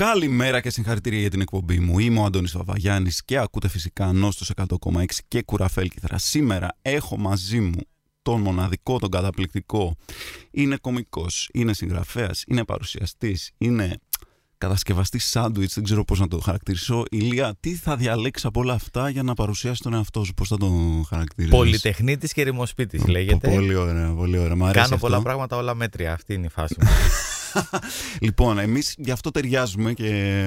Καλημέρα και συγχαρητήρια για την εκπομπή μου. Είμαι ο Αντώνης Βαβαγιάννης και ακούτε φυσικά Νόστος 100,6 και Κουραφέλ Κιθρά. Σήμερα έχω μαζί μου τον μοναδικό, τον καταπληκτικό. Είναι κωμικός, είναι συγγραφέας, είναι παρουσιαστής, είναι κατασκευαστής σάντουιτς, δεν ξέρω πώς να το χαρακτηρίσω. Ηλία, τι θα διαλέξεις από όλα αυτά για να παρουσιάσεις τον εαυτό σου, πώς θα το χαρακτηρίσει. Πολυτεχνίτης και ρημοσπίτης λέγεται. Πολύ ωραία, πολύ ωραία. Μ' αρέσει Κάνω αυτό. πολλά πράγματα, όλα μέτρια. Αυτή είναι η φάση μου. λοιπόν, εμείς γι' αυτό ταιριάζουμε και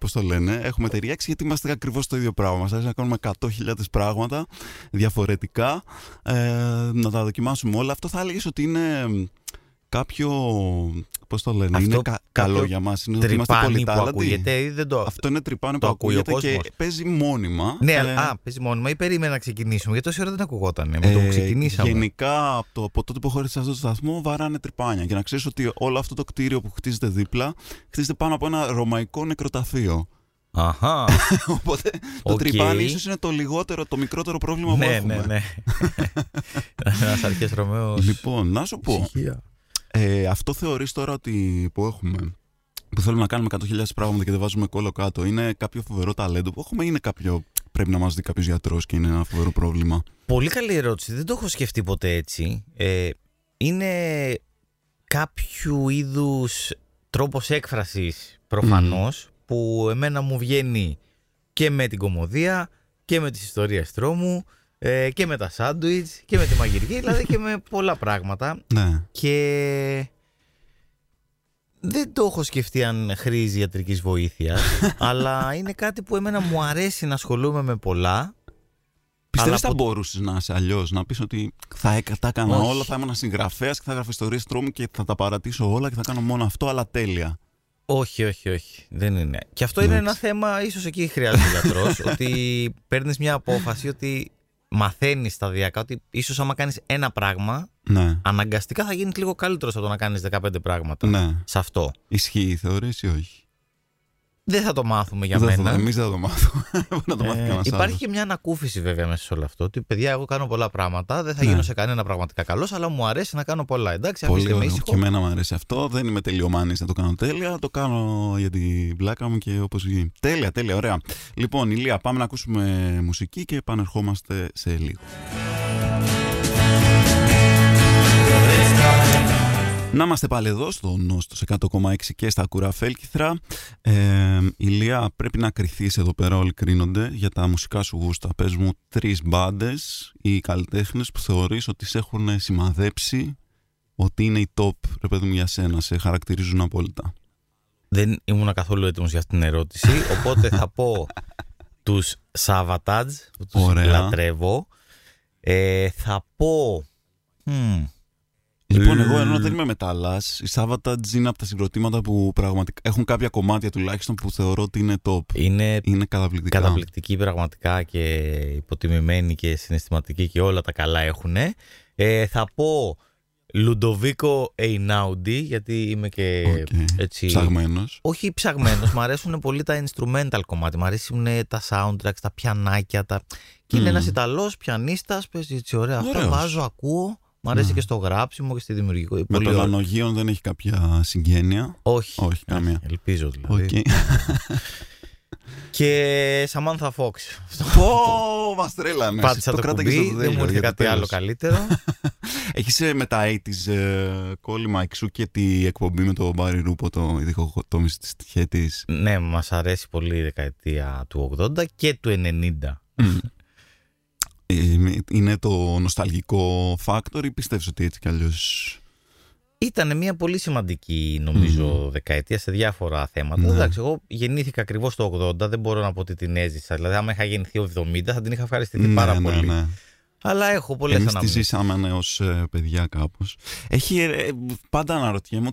πώς το λένε, έχουμε ταιριάξει γιατί είμαστε ακριβώς το ίδιο πράγμα. Μας αρέσει να κάνουμε 100.000 πράγματα διαφορετικά, ε, να τα δοκιμάσουμε όλα. Αυτό θα έλεγες ότι είναι κάποιο. Πώς το λένε, Αυτό είναι κα- καλό κάποιο για μας. Είναι ότι είμαστε Τρυπάνι πολύ που τάλαντοι. ακούγεται ή δεν το. Αυτό είναι τρυπάνι το που ακούει ο ακούγεται και κόσμος. παίζει μόνιμα. Ναι, Ε, αλλά- α, παίζει μόνιμα ή περίμενα να ξεκινήσουμε. Γιατί τόση ώρα δεν ακουγόταν. Με το ε, που ξεκινήσαμε. Γενικά από, το, από τότε που έχω έρθει σε αυτό το σταθμό βαράνε τρυπάνια. Και να ξέρεις ότι όλο αυτό το κτίριο που χτίζεται δίπλα χτίζεται πάνω από ένα ρωμαϊκό νεκροταφείο. Αχά. Οπότε το Οκ. τρυπάνι ίσως είναι το λιγότερο, το μικρότερο πρόβλημα που ναι, έχουμε. ναι, ναι. Ένας αρχαίος Ρωμαίος. Λοιπόν, να σου πω, ε, αυτό θεωρείς τώρα ότι που έχουμε, που θέλουμε να κάνουμε 100.000 πράγματα και δεν βάζουμε κώλο κάτω, είναι κάποιο φοβερό ταλέντο που έχουμε ή είναι κάποιο, πρέπει να μας δει κάποιος γιατρός και είναι ένα φοβερό πρόβλημα; Πολύ καλή ερώτηση. Δεν το έχω σκεφτεί ποτέ έτσι. Ε, είναι κάποιου είδους τρόπος έκφρασης προφανώς που εμένα μου βγαίνει και με την κομμωδία και με τις ιστορίες τρόμου ε, και με τα σάντουιτς και με τη μαγειρική δηλαδή και με πολλά πράγματα Ναι. και δεν το έχω σκεφτεί αν χρήζει ιατρικής βοήθειας αλλά είναι κάτι που εμένα μου αρέσει να ασχολούμαι με πολλά Πιστεύεις Αλλά θα μπορούσες να είσαι αλλιώς, να πεις ότι θα έκα- τα έκανα Όχι. όλα, θα ήμουν συγγραφέας και θα έγραφα ιστορίες τρόμου και θα τα παρατήσω όλα και θα κάνω μόνο αυτό, αλλά τέλεια. Όχι, όχι, όχι. Δεν είναι. Και αυτό είναι ένα Εντάξει. θέμα, ίσως εκεί χρειάζεται γιατρός, ότι παίρνεις μια απόφαση ότι μαθαίνει σταδιακά ότι ίσως άμα κάνεις ένα πράγμα, Ναι. αναγκαστικά θα γίνει λίγο καλύτερο από το να κάνεις 15 πράγματα. Ναι. Σε αυτό. Ισχύει, θεωρείς ή όχι; Δεν θα το μάθουμε για δεν θα, μένα. εμείς δεν θα το μάθουμε. Μπορεί να το μάθει Ε, κανένας υπάρχει άλλος. και μια ανακούφιση βέβαια μέσα σε όλο αυτό. Ότι παιδιά, εγώ κάνω πολλά πράγματα. Δεν θα Ναι. γίνω σε κανένα πραγματικά καλός, αλλά μου αρέσει να κάνω πολλά. Εντάξει, αφήστε Πολύ με ωραίο. ήσυχο. Και εμένα μου αρέσει αυτό. Δεν είμαι τελειομάνης να το κάνω τέλεια. Το κάνω για την πλάκα μου και όπως βγει. Τέλεια, τέλεια, ωραία. Λοιπόν, Ηλία, πάμε να ακούσουμε μουσική και επανερχόμαστε σε λίγο. Να είμαστε πάλι εδώ στο Νόστος 100,6 και στα Κουραφέλκυθρα. Ε, Ηλία, πρέπει να κρυθείς εδώ πέρα όλοι κρίνονται για τα μουσικά σου γούστα. Πες μου τρεις μπάντες ή καλλιτέχνες που θεωρείς ότι σε έχουν σημαδέψει ότι είναι οι top, ρε παιδί μου, για σένα, σε χαρακτηρίζουν απόλυτα. Δεν ήμουν καθόλου έτοιμος για αυτήν την ερώτηση, οπότε θα πω τους Savatage, που τους Ωραία. λατρεύω. Ε, θα πω... Μμμ, Λοιπόν, Ε, εγώ ενώ δεν είμαι μεταλλάς, οι Savatage είναι από τα συγκροτήματα που πραγματικά έχουν κάποια κομμάτια τουλάχιστον που θεωρώ ότι είναι top. είναι Είναι καταπληκτικά. καταπληκτική πραγματικά και υποτιμημένη και συναισθηματική και όλα τα καλά έχουν. Ε, θα πω Λουντοβίκο Εινάουντι, γιατί είμαι και Οκ. έτσι... Ψαγμένος. Όχι ψαγμένος, μου αρέσουν πολύ τα instrumental κομμάτια. Μου αρέσουν τα soundtracks, τα πιανάκια. Τα... Και είναι Μμμ. ένας Ιταλός πιανίστας, παίζει έτσι ωραία. Αυτό Ωραίος. βάζω, ακούω. Μου αρέσει Ναι. και στο γράψιμο και στη δημιουργική. Με Πολύ τον ωραίο. Ανογείων δεν έχει κάποια συγγένεια. Όχι. Όχι, καμία. Ελπίζω δηλαδή. Οκ. Και Samantha Fox. Πω, μας τρέλανε. Πάτησα Το το, κράταγες κουμπί, στο δεν μου τέλος, ήρθε για το κάτι άλλο τέλος. καλύτερο. Έχεις ε, με τα 80's ε, κόλλημα εξού και τη εκπομπή με τον Μπάρι Ρούπο, το διχοτόμηση της τυχέτης; ναι, μας αρέσει πολύ η δεκαετία του 80 και του 90. Ε, Είναι το νοσταλγικό factor ή πιστεύεις ότι έτσι κι αλλιώς... Ήταν μια πολύ σημαντική, νομίζω, δεκαετία σε διάφορα θέματα. Ναι. Εντάξει, εγώ γεννήθηκα ακριβώς το 80, δεν μπορώ να πω ότι την έζησα. Δηλαδή, άμα είχα γεννηθεί ο 70, θα την είχα ευχαριστηθεί πάρα ναι, πολύ. ναι. Αλλά έχω πολλές Εμείς τη αναμνήσεις. ζήσαμε ναι, ως ε, παιδιά κάπως. Έχει, ε, πάντα αναρωτιέμαι,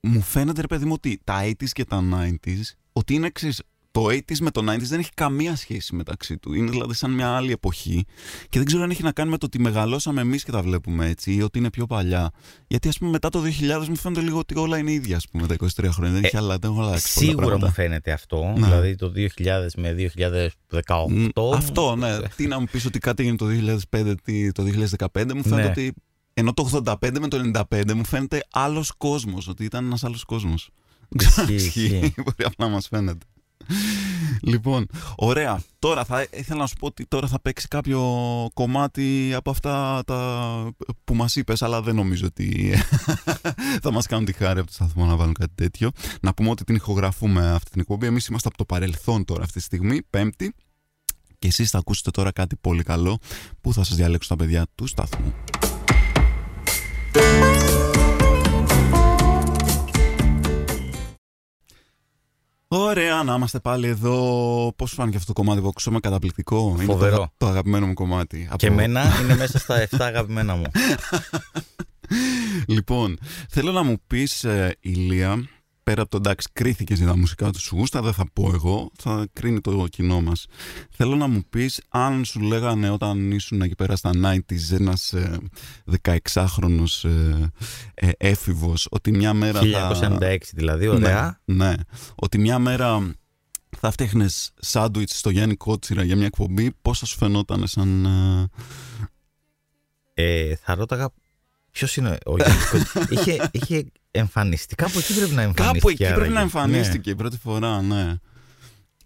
μου φαίνεται ρε παιδί μου ότι τα 80s και τα 90s, ότι είναι εξής, το 80s με το 90s δεν έχει καμία σχέση μεταξύ του. Είναι δηλαδή σαν μια άλλη εποχή και δεν ξέρω αν έχει να κάνει με το ότι μεγαλώσαμε εμείς και τα βλέπουμε έτσι ή ότι είναι πιο παλιά. Γιατί ας πούμε μετά το 2000 μου φαίνεται λίγο ότι όλα είναι ίδια ας πούμε τα 23 χρόνια. Δεν έχει αλλα- δεν έχουν αλλάξει πολλά Σίγουρα πράγματα. μου φαίνεται αυτό. Ναι. Δηλαδή το 2000 με 2018. Μ, Αυτό, ναι. Τι να μου πεις ότι κάτι έγινε το 2005, τι- το 2015, μου φαίνεται Ναι. ότι. Ενώ το 85 με το 95 μου φαίνεται άλλος κόσμος, ότι ήταν ένας άλλος κόσμος. Ισχύει, Ισχύει. ισχύει. Μπορεί απλά να μας φαίνεται. Λοιπόν, ωραία. Τώρα θα ήθελα να σου πω ότι τώρα θα παίξει κάποιο κομμάτι από αυτά τα που μας είπες, αλλά δεν νομίζω ότι θα μας κάνουν τη χάρη από το σταθμό να βάλουν κάτι τέτοιο. Να πούμε ότι την ηχογραφούμε αυτή την εκπομπή. Εμείς είμαστε από το παρελθόν τώρα αυτή τη στιγμή, πέμπτη. Και εσείς θα ακούσετε τώρα κάτι πολύ καλό που θα σας διαλέξουν τα παιδιά του σταθμού. Ωραία, να είμαστε πάλι εδώ. Πώς σου φάνηκε αυτό το κομμάτι που ακούσαμε, καταπληκτικό; Είναι Φοβερό. το, το αγαπημένο μου κομμάτι. Και Από- εμένα είναι μέσα στα 7 αγαπημένα μου. Λοιπόν, θέλω να μου πεις, Ηλία, πέρα από το εντάξει, κρίθηκε για τα μουσικά του σου γούστα, δεν θα πω εγώ, θα κρίνει το κοινό μας. Θέλω να μου πεις αν σου λέγανε όταν ήσουν εκεί πέρα στα 90s ένας ε, 16χρονο ε, ε, έφηβος, ότι μια μέρα. θα... 1996 δηλαδή, ωραία. Ναι, ναι. Ότι μια μέρα θα φτιάχνες σάντουιτς στο Γιάννη Κότσιρα για μια εκπομπή, πώς θα σου φαινόταν σαν. ε, Ε, θα ρώταγα ποιος είναι ο Γιάννης είχε, είχε εμφανιστεί. Κάπου εκεί πρέπει να εμφανιστεί. Κάπου εκεί πρέπει άραγε. να Ναι. εμφανίστηκε η πρώτη φορά, ναι.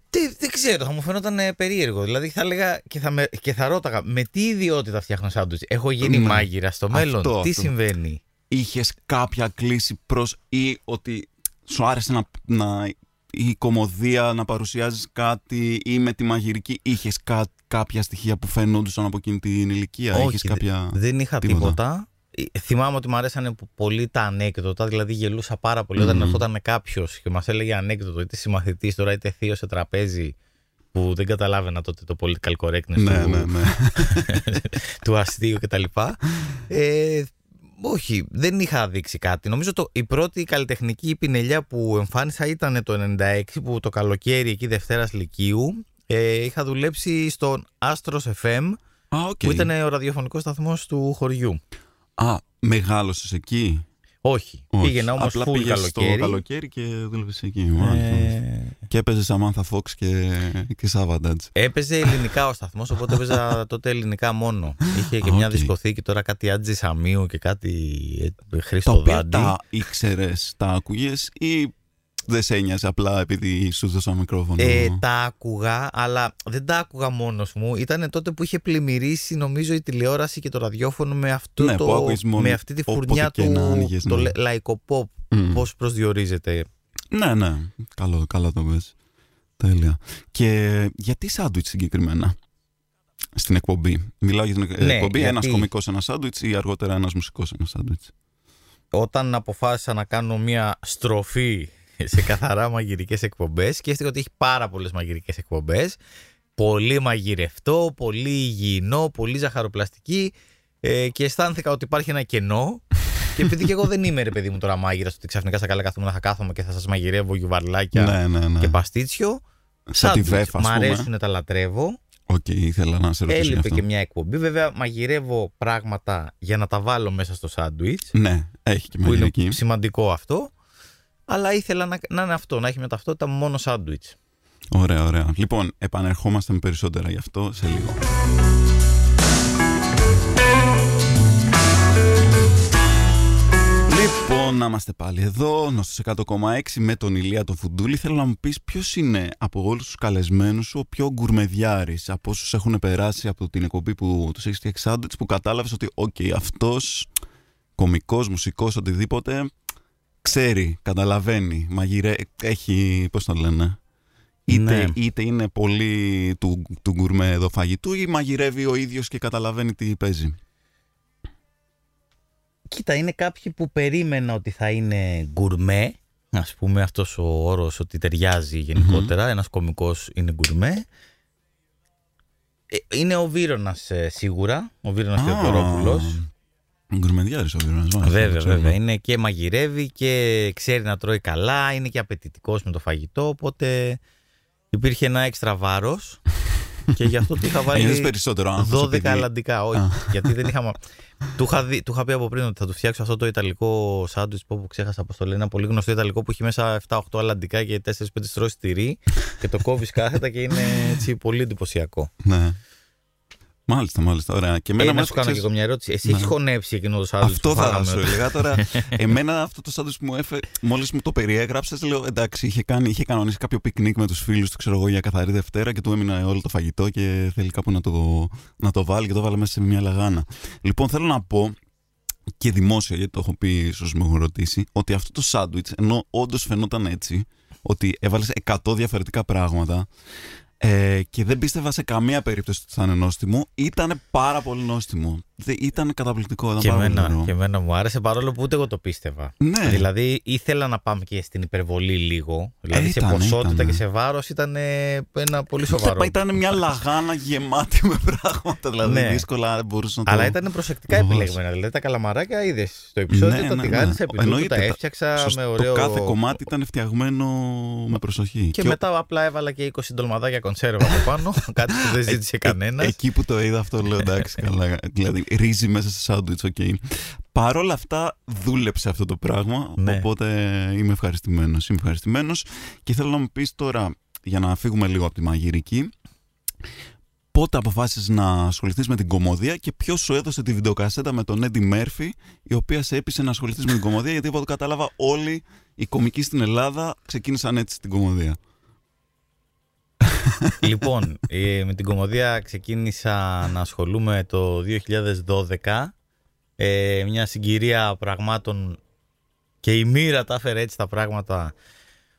Τι- δεν ξέρω, θα μου φαινόταν ε, περίεργο. Δηλαδή θα έλεγα και θα, με, και θα ρώταγα με τι ιδιότητα φτιάχνω σάντουιτς; Έχω γίνει Ναι. μάγειρα στο μέλλον; Αυτό, τι αυτό. συμβαίνει; Είχες κάποια κλίση προς ή ότι σου άρεσε να, να η κομμωδία να παρουσιάζεις κάτι ή με τη μαγειρική είχες κά, κάποια στοιχεία που φαινόντουσαν από εκείνη την ηλικία; Όχι, είχες δε- κάποια... Δεν είχα τίποτα; τίποτα. Ε, Θυμάμαι ότι μου αρέσανε πο- πολύ τα ανέκδοτα, δηλαδή γελούσα πάρα πολύ όταν Μμμ. ερχόταν κάποιος και μας έλεγε ανέκδοτο, είτε συμμαθητής τώρα είτε θείο σε τραπέζι, που δεν καταλάβαινα τότε το political correctness ναι, του, ναι, ναι. του αστείου κτλ. Ε, όχι, δεν είχα δείξει κάτι. Νομίζω το, η πρώτη καλλιτεχνική πινελιά που εμφάνισα ήταν το 96 που το καλοκαίρι εκεί Δευτέρας Λυκείου ε, είχα δουλέψει στον Astros FM Α, οκ. που ήταν ο ραδιοφωνικός σταθμός του χωριού. Α, μεγάλωσες εκεί; Όχι, Όχι. πήγαινα όμως Απλά full πήγες καλοκαίρι. στο καλοκαίρι και δούλευες εκεί. μάλιστα. Ε, Και έπαιζες Samantha Fox και, και Savage. έπαιζε ελληνικά ο σταθμός, οπότε έπαιζα τότε ελληνικά μόνο. Είχε και Α, μια οκ. δισκοθήκη τώρα κάτι Άντζη Σαμίου και κάτι ε, Τα Χρήστο οποία Δάντη. τα ήξερες, τα άκουγες ή δεν σε ένοιαζε απλά επειδή σου δώσαν μικρόφωνο. Ε, τα άκουγα, αλλά δεν τα άκουγα μόνος μου. Ήταν τότε που είχε πλημμυρίσει νομίζω η τηλεόραση και το ραδιόφωνο με, αυτό Ναι, που το, άκουγες μόνο με αυτή τη όποτε φουρνιά και του να άνοιγες, το ναι. λε- λαϊκό pop. Μμ. Πώς προσδιορίζεται. Ναι, ναι. Καλό, καλά το πες. Τέλεια. Και γιατί σάντουιτς συγκεκριμένα στην εκπομπή; Μιλάω για την Ναι, εκπομπή, γιατί- ένας κωμικός ένα σάντουιτς ή αργότερα ένας μουσικός ένα σάντουιτς; Όταν αποφάσισα να κάνω μια στροφή σε καθαρά μαγειρικές εκπομπές σκέφτηκα ότι έχει πάρα πολλές μαγειρικές εκπομπές πολύ μαγειρευτό, πολύ υγιεινό, πολύ ζαχαροπλαστική ε, και αισθάνθηκα ότι υπάρχει ένα κενό και επειδή και εγώ δεν είμαι ρε παιδί μου τώρα μάγειρας ότι ξαφνικά στα καλά καθόμουν θα κάθομαι και θα σας μαγειρεύω γιουβαρλάκια Ναι, ναι, ναι. και παστίτσιο Σαν τη Σάντουιτς. βέφα, Μ' ας πούμε. αρέσουν, τα λατρεύω. Οκ, ήθελα να σε ρωτήσω γι' Έλειπε αυτό. και μια εκπομπή. Βέβαια, μαγειρεύω πράγματα για να τα βάλω μέσα στο σάντουιτς. Ναι, έχει και Που είναι μαγειρική. σημαντικό αυτό. Αλλά ήθελα να, να είναι αυτό, να έχει με ταυτότητα μόνο σάντουιτς. Ωραία, ωραία. Λοιπόν, επανερχόμαστε με περισσότερα γι' αυτό σε λίγο. Λοιπόν, να είμαστε πάλι εδώ, νόστος 100,6 με τον Ηλία τον Φουντούλη. Θέλω να μου πεις ποιος είναι από όλους τους καλεσμένους σου ο πιο γκουρμεδιάρης από όσους έχουν περάσει από την εκπομπή που τους έχεις φτιάξει σάντουιτς που κατάλαβες ότι οκ, αυτός κομικός, μουσικός, οτιδήποτε ξέρει, καταλαβαίνει, μαγειρέ, έχει, πώς το λένε, είτε, Ναι. είτε είναι πολύ του, του γκουρμέ εδώ φαγητού ή μαγειρεύει ο ίδιος και καταλαβαίνει τι παίζει. Κοίτα, είναι κάποιοι που περίμενα ότι θα είναι γκουρμέ. Ας πούμε αυτός ο όρος ότι ταιριάζει γενικότερα. Ένας κομικός είναι γκουρμέ. Ε, Είναι ο Βύρονας ε, σίγουρα, ο Βύρονας Θεοδωρόπουλος. Γκουρμεδιάρης ο Βίρονας, μάλιστα, Βέβαια, το ξέρω. βέβαια. Είναι και μαγειρεύει και ξέρει να τρώει καλά, είναι και απαιτητικός με το φαγητό. Οπότε υπήρχε ένα έξτρα βάρος και γι' αυτό του είχα Ένιωσες βάλει περισσότερο άγχος 12 επειδή- αλλαντικά. Όχι, Α. γιατί δεν είχα. μα- του, είχα δει, του είχα πει από πριν ότι θα του φτιάξω αυτό το ιταλικό σάντουιτς που που ξέχασα πώς το λέει. Ένα πολύ γνωστό ιταλικό που έχει μέσα 7-8 αλλαντικά και 4-5 στρώσεις τυρί και το κόβεις κάθετα και είναι έτσι πολύ εντυπωσιακό. Ναι. Μάλιστα, μάλιστα. Ωραία. Και εμένα Ε, να μας- σου κάνω και ξέρεις- εγώ μια ερώτηση. Εσύ Ναι. έχεις χωνέψει εκείνος το σάντουιτς Αυτό που θα φάγαμε σου όταν- έλεγα τώρα. Εμένα αυτό το σάντουιτς που μου έφερε, μόλις μου το περιέγραψες, λέω εντάξει, είχε, κάνει, είχε κανονίσει κάποιο πικνίκ με τους φίλους του, ξέρω εγώ, για καθαρή Δευτέρα και του έμεινε όλο το φαγητό και θέλει κάπου να το, να το βάλει και το βάλε μέσα σε μια λαγάνα. Λοιπόν, θέλω να πω και δημόσια, γιατί το έχω πει, ίσω με έχουν ρωτήσει, ότι αυτό το σάντουιτς, ενώ όντως φαινόταν έτσι, ότι έβαλες 100 διαφορετικά πράγματα. Ε, και δεν πίστευα σε καμία περίπτωση ότι θα είναι νόστιμο. Ήταν πάρα πολύ νόστιμο. Δε- Ήταν καταπληκτικό. Ήταν Και πάρα πολύ εμένα, ωραίο. και εμένα μου άρεσε παρόλο που ούτε εγώ το πίστευα. Ναι. Δηλαδή ήθελα να πάμε και στην υπερβολή λίγο. Δηλαδή σε Ήτανε, ποσότητα ήτανε. και σε βάρος ήταν ε, ένα πολύ σοβαρό. Ήταν μια λαγάνα γεμάτη με πράγματα. Δηλαδή Ναι. δύσκολα δεν μπορούσα να το. Αλλά ήταν προσεκτικά το βάζω. επιλεγμένα. Δηλαδή τα καλαμαράκια είδες στο επεισόδιο, Ναι, τα ναι, τηγάνισα ναι. επί τούτου, Εννοείται, τα τα- έφτιαξα Σωστό, με ωραίο. Το κάθε κομμάτι ήταν φτιαγμένο με προσοχή. Και ο- μετά απλά έβαλα και 20 ντολμαδάκια κονσέρβα από πάνω. κάτι που δεν ζήτησε ε- κανένας. Εκεί που το είδα αυτό λέω εντάξει καλά. Δηλαδή ρύζι μέσα σε σάντουιτς, οκ. Παρ' όλα αυτά δούλεψε αυτό το πράγμα. Ναι. Οπότε είμαι ευχαριστημένος. Είμαι ευχαριστημένος. Και θέλω να μου πεις τώρα, για να φύγουμε λίγο από τη μαγειρική, πότε αποφάσισες να ασχοληθείς με την κομμωδία και ποιος σου έδωσε τη βιντεοκασέτα με τον Έντι Μέρφυ, η οποία σε έπεισε να ασχοληθείς με την κομμωδία, γιατί από ό,τι κατάλαβα όλοι οι κομικοί στην Ελλάδα ξεκίνησαν έτσι την κομμωδία. Λοιπόν, ε, με την κομμωδία ξεκίνησα να ασχολούμαι το 2012. Ε, μια συγκυρία πραγμάτων και η μοίρα τα έφερε έτσι τα πράγματα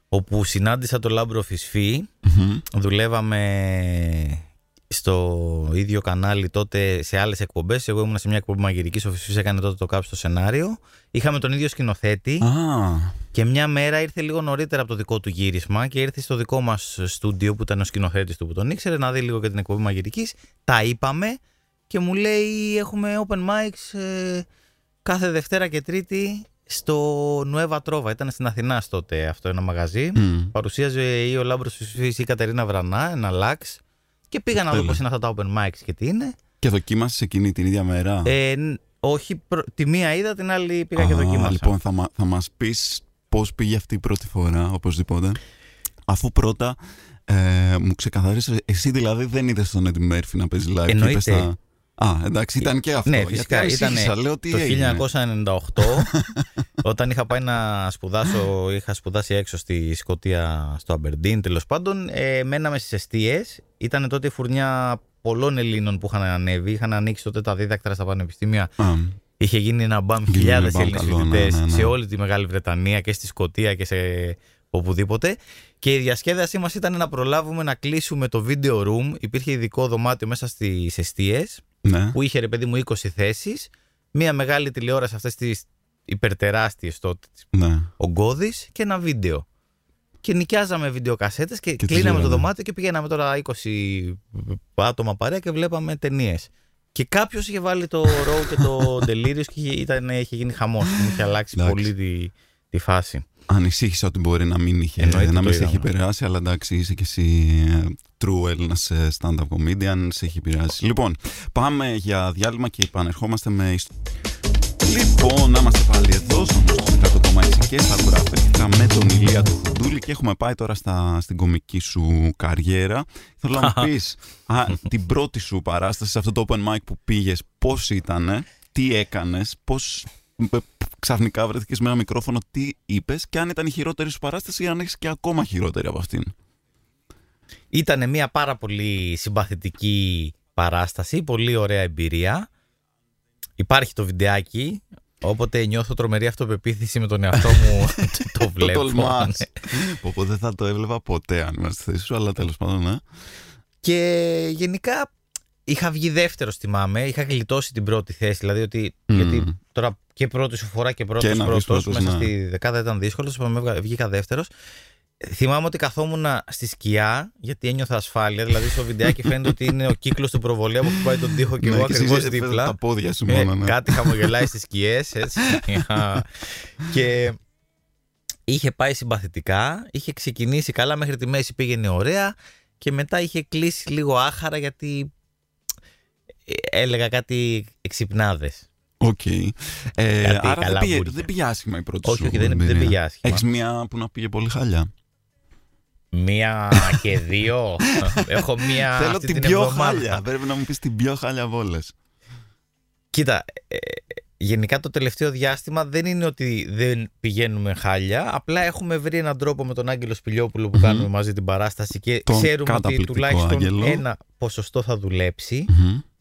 όπου συνάντησα τον Λάμπρο Φισφή. Μμμ. Δουλεύαμε στο ίδιο κανάλι τότε σε άλλες εκπομπές. Εγώ ήμουν σε μια εκπομπή μαγειρικής, ο Φισφής έκανε τότε το Κάψε το Σενάριο. Είχαμε τον ίδιο σκηνοθέτη. Α, Και μια μέρα ήρθε λίγο νωρίτερα από το δικό του γύρισμα και ήρθε στο δικό μας στούντιο που ήταν ο σκηνοθέτης του που τον ήξερε να δει λίγο και την εκπομπή μαγειρικής. Τα είπαμε και μου λέει: Έχουμε open mics ε, κάθε Δευτέρα και Τρίτη στο Νουέβα Τρόβα. Ήταν στην Αθηνά τότε αυτό ένα μαγαζί. μμ. Παρουσίαζε ή ο Λάμπρος ή η Κατερίνα Βρανά, ένα λάξ. Και πήγα να δω Τέλεια. πώς είναι αυτά τα open mics και τι είναι. Και δοκίμασες εκείνη την ίδια μέρα; Ε, ν- όχι, προ- τη μία είδα, την άλλη πήγα και Α, δοκίμασα. Λοιπόν, θα, μα- θα μας πεις πώς πήγε αυτή η πρώτη φορά, οπωσδήποτε. Αφού πρώτα ε, μου ξεκαθαρίσει, εσύ δηλαδή δεν είδες τον Eddie Murphy να παίζει live. και Εννοείται. είπες τα- Α, εντάξει, ήταν και αυτό. Ναι, Γιατί φυσικά. Ήταν ανησύχησα, λέω τι το έγινε. 1998, όταν είχα πάει να σπουδάσω, είχα σπουδάσει έξω στη Σκωτία, στο Αμπερντίν, τέλος πάντων. Ε, μέναμε στις αιστείες. Ήταν τότε η φουρνιά πολλών Ελλήνων που είχαν ανέβει. Είχαν ανοίξει τότε τα δίδακτρα στα πανεπιστήμια. Α, Είχε γίνει ένα μπαμ Γίνει χιλιάδες μπαμ Έλληνες καλό, ναι, φοιτητές ναι, ναι. σε όλη τη Μεγάλη Βρετανία και στη Σκωτία και σε οπουδήποτε. Και η διασκέδασή μας ήταν να προλάβουμε να κλείσουμε το video room. Υπήρχε ειδικό δωμάτιο μέσα στις αιστείες ναι. που είχε ρε παιδί μου 20 θέσεις, μία μεγάλη τηλεόραση αυτές τις υπερτεράστιες τότε, ναι. ογκώδης και ένα βίντεο. Και νοικιάζαμε βιντεοκασέτες και, Και τις κλείναμε το είδαμε. δωμάτιο και πηγαίναμε τώρα 20 άτομα παρέα και βλέπαμε ταινίες. Και κάποιος είχε βάλει το Raw και το Delirious και είχε, ήταν, είχε γίνει χαμός. Είχε αλλάξει Εντάξει. πολύ τη, τη φάση. Ανησύχησα ότι μπορεί να μην, είχε, Εννοείται να το μην σε έχει είδαμε. επηρεάσει, αλλά εντάξει, είσαι και εσύ ε, true Έλληνας ε, stand-up comedian, σε έχει επηρεάσει. Λοιπόν, πάμε για διάλειμμα και επανερχόμαστε με ιστο- Λοιπόν, να είμαστε πάλι εδώ στο μουσικό κόμμα έτσι και στα κουραφέτικα με τον Ηλία του Φουντούλη και έχουμε πάει τώρα στα, στην κομική σου καριέρα. Θέλω να μου πεις α, την πρώτη σου παράσταση σε αυτό το open mic που πήγες, πώς ήτανε, τι έκανες, πώς ε, ξαφνικά βρέθηκες με ένα μικρόφωνο, τι είπες και αν ήταν η χειρότερη σου παράσταση ή αν έχεις και ακόμα χειρότερη από αυτήν. Ήταν μια πάρα πολύ συμπαθητική παράσταση, πολύ ωραία εμπειρία. Υπάρχει το βιντεάκι, όποτε νιώθω τρομερή αυτοπεποίθηση με τον εαυτό μου, το, το βλέπω. το τολμάς. ναι. Οπότε δεν θα το έβλεπα ποτέ αν ήμουν στη θέση σου, αλλά τέλος πάντων, ναι. Και γενικά είχα βγει δεύτερο, θυμάμαι. Είχα γλιτώσει την πρώτη θέση. Δηλαδή ότι. Μμμ. Γιατί τώρα και πρώτη σου φορά και πρώτος Και να βγεις πρώτος πρώτος, μέσα ναι. στη δεκάδα ήταν δύσκολος. Είπαμε, βγα- βγήκα δεύτερος. Θυμάμαι ότι καθόμουν στη σκιά γιατί ένιωθα ασφάλεια. Δηλαδή στο βιντεάκι φαίνεται ότι είναι ο κύκλος του προβολέα που πάει τον τοίχο και Ναι, εγώ εσύ ακριβώς έπαιζες δίπλα. Τα πόδια σου Ε, μόνο, ναι. Κάτι χαμογελάει στις σκιές, έτσι. και είχε πάει συμπαθητικά, είχε ξεκινήσει καλά, μέχρι τη μέση πήγαινε ωραία και μετά είχε κλείσει λίγο άχαρα γιατί ε, έλεγα κάτι εξυπνάδες. Οκ. Ε, Κάτι άρα δεν καλά πήγε, μπούρια. δεν πήγε άσχημα η πρώτη Όχι, σου όχι, δεν- δεν εμπειρία. πήγε άσχημα. Έχεις μία που να πήγε πολύ χάλια. Μία και δύο. Έχω μία. Θέλω αυτή την, την πιο εβδομάδα. χάλια. Πρέπει να μου πεις την πιο χάλια από όλες. Κοίτα, ε, γενικά το τελευταίο διάστημα δεν είναι ότι δεν πηγαίνουμε χάλια. Απλά έχουμε βρει έναν τρόπο με τον Άγγελο Σπηλιόπουλο που Μμμ. κάνουμε μαζί την παράσταση και Τον ξέρουμε ότι καταπληκτικό τουλάχιστον Άγγελο. ένα ποσοστό θα δουλέψει.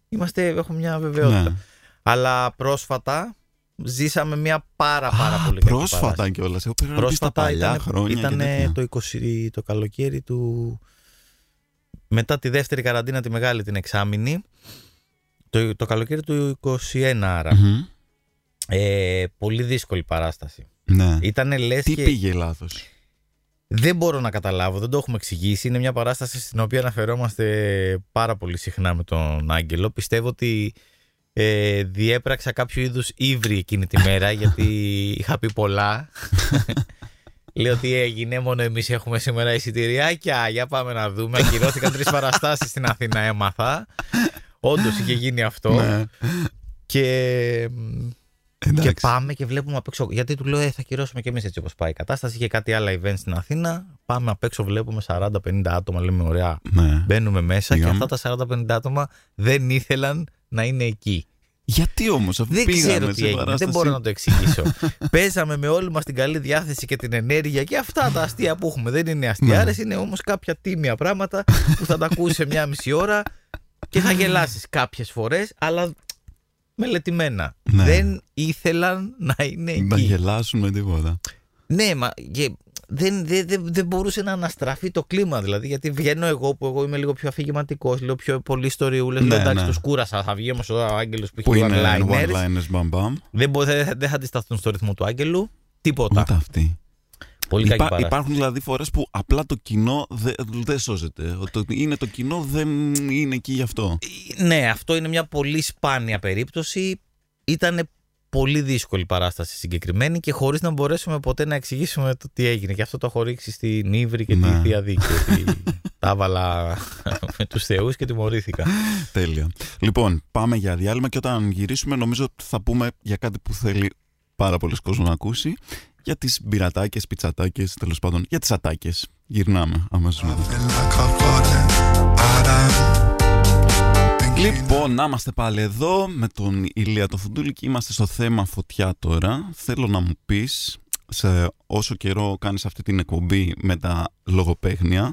Είμαστε, έχουμε μια βεβαιότητα. Ναι. Αλλά πρόσφατα ζήσαμε μια πάρα πάρα πολύ καλή Πρόσφατα παράσταση. κιόλας. Εγώ πήγα να πεις στα Πρόσφατα παλιά ήταν, χρόνια. και ήταν τέτοια. το, 20, το καλοκαίρι του... Μετά τη δεύτερη καραντίνα τη μεγάλη την εξάμηνη. Το, το καλοκαίρι του 21 άρα. Μμμ. Ε, πολύ δύσκολη παράσταση. Ναι. Ήταν λες Τι και πήγε λάθος; δεν μπορώ να καταλάβω, δεν το έχουμε εξηγήσει. Είναι μια παράσταση στην οποία αναφερόμαστε πάρα πολύ συχνά με τον Άγγελο. Πιστεύω ότι ε, διέπραξα κάποιο είδους ύβρι εκείνη τη μέρα γιατί είχα πει πολλά. Λέω ότι έγινε, μόνο εμείς έχουμε σήμερα εισιτηριάκια. Για πάμε να δούμε. Ακυρώθηκαν τρεις παραστάσεις στην Αθήνα, έμαθα. Όντως είχε γίνει αυτό. Ναι. Και και Εντάξει. πάμε και βλέπουμε απ' έξω. Γιατί του λέω, ε, θα κυρώσουμε κι εμείς έτσι όπως πάει η κατάσταση. Είχε κάτι άλλα event στην Αθήνα. Πάμε απ' έξω, βλέπουμε 40-50 άτομα. Λέμε, ωραία. Ναι. Μπαίνουμε μέσα Πήγαμε. και αυτά τα 40-50 άτομα δεν ήθελαν να είναι εκεί. Γιατί όμως, αφού Δεν πήγαμε ξέρω σε τι έγινε. παράσταση- Δεν μπορώ να το εξηγήσω. Παίζαμε με όλη μας την καλή διάθεση και την ενέργεια και αυτά τα αστεία που έχουμε. Δεν είναι αστιάρες, Ναι. είναι όμως κάποια τίμια πράγματα που θα τα ακούσει σε μια μισή ώρα και θα γελάσεις κάποιες φορές, αλλά μελετημένα. Ναι. Δεν ήθελαν να είναι Να εκεί. γελάσουν με τίποτα. Ναι, μα και δεν, δεν, δεν, δεν μπορούσε να αναστραφεί το κλίμα δηλαδή. Γιατί βγαίνω εγώ που εγώ είμαι λίγο πιο αφηγηματικός, λέω πιο πολύ ιστοριούλες. Ναι, λέω εντάξει, ναι. τους κούρασα. Θα βγει όμως ο Άγγελος που Που έχει είναι one-liners. one-liners μπαμ μπαμ. Δεν, μπο- δεν, δεν θα αντισταθούν στο ρυθμό του Άγγελου. Τίποτα. Ούτε αυτοί. Πολύ κακή Υπά- παράσταση. υπάρχουν δηλαδή φορές που απλά το κοινό δεν δεν σώζεται. Ότι είναι το κοινό, δεν είναι εκεί γι' αυτό. Ναι, αυτό είναι μια πολύ σπάνια περίπτωση. Ήταν πολύ δύσκολη παράσταση συγκεκριμένη και χωρίς να μπορέσουμε ποτέ να εξηγήσουμε το τι έγινε. Και αυτό το έχω ρίξει στην Ήβρη και Ναι. τη Θεία Δίκη. ότι τα έβαλα με τους θεούς και τιμωρήθηκα. Τέλεια. Λοιπόν, πάμε για διάλειμμα και όταν γυρίσουμε, νομίζω ότι θα πούμε για κάτι που θέλει πάρα πολλοί κόσμο να ακούσει. Για τις μπυρατάκε, πιτσατάκες, τέλος πάντων, για τις ατάκες. Γυρνάμε αμέσως μετά. Λοιπόν, να είμαστε πάλι εδώ με τον Ηλία το Φουντούλη και είμαστε στο θέμα φωτιά τώρα. Θέλω να μου πεις, σε όσο καιρό κάνεις αυτή την εκπομπή με τα λογοπαίγνια,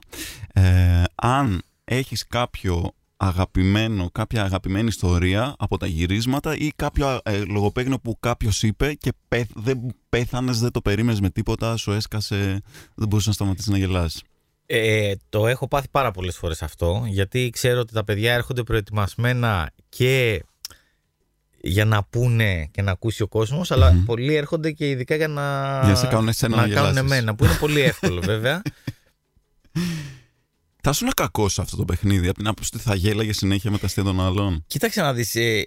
ε, αν έχεις κάποιο αγαπημένο, κάποια αγαπημένη ιστορία από τα γυρίσματα ή κάποιο ε, λογοπαίγνιο που κάποιος είπε και πέθ, δεν πέθανες, δεν το περίμενες με τίποτα, σου έσκασε, δεν μπορούσες να σταματήσεις να γελάς. Ε, το έχω πάθει πάρα πολλές φορές αυτό γιατί ξέρω ότι τα παιδιά έρχονται προετοιμασμένα και για να πούνε και να ακούσει ο κόσμος αλλά Μμμ. πολλοί έρχονται και ειδικά για να, Για να σε κάνουν εσένα να να κάνουν γελάσεις. εμένα που είναι πολύ εύκολο βέβαια Θα ήσουν κακό σε αυτό το παιχνίδι, από την άποψη ότι θα γέλαγε συνέχεια με τα αστεία των άλλων; Κοίταξε να δεις, ε,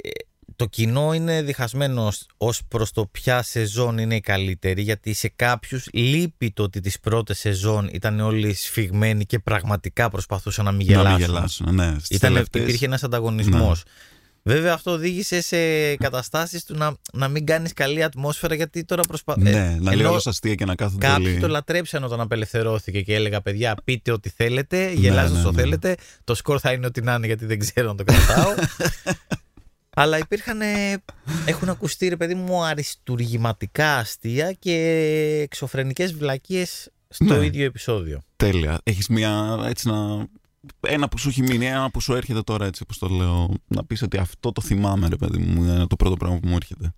το κοινό είναι διχασμένο ως προς το ποια σεζόν είναι η καλύτερη γιατί σε κάποιους λείπει το ότι τις πρώτες σεζόν ήταν όλοι σφιγμένοι και πραγματικά προσπαθούσαν να μην Να μην γελάσουν. γελάσουν, ναι. Στις Ήταν, τελευταίες- υπήρχε ένας ανταγωνισμός. Βέβαια αυτό οδήγησε σε καταστάσεις του να, να μην κάνεις καλή ατμόσφαιρα γιατί τώρα προσπα... Ναι, ε, να λέει ενώ όλο αστεία και να κάθονται Κάποιοι όλοι. το λατρέψαν όταν απελευθερώθηκε και έλεγα παιδιά πείτε ό,τι θέλετε, γελάστε ναι, όσο ναι. θέλετε, το σκορ θα είναι ό,τι να είναι γιατί δεν ξέρω να το κρατάω. Αλλά υπήρχαν, ε, έχουν ακουστεί ρε παιδί μου αριστουργηματικά αστεία και εξωφρενικές βλακίες στο Ναι. ίδιο επεισόδιο. Τέλεια. Έχεις μια έτσι να. Ένα που σου έχει μείνει, ένα που σου έρχεται τώρα έτσι όπως το λέω. Να πεις ότι αυτό το θυμάμαι, ρε παιδί μου. Είναι το πρώτο πράγμα που μου έρχεται.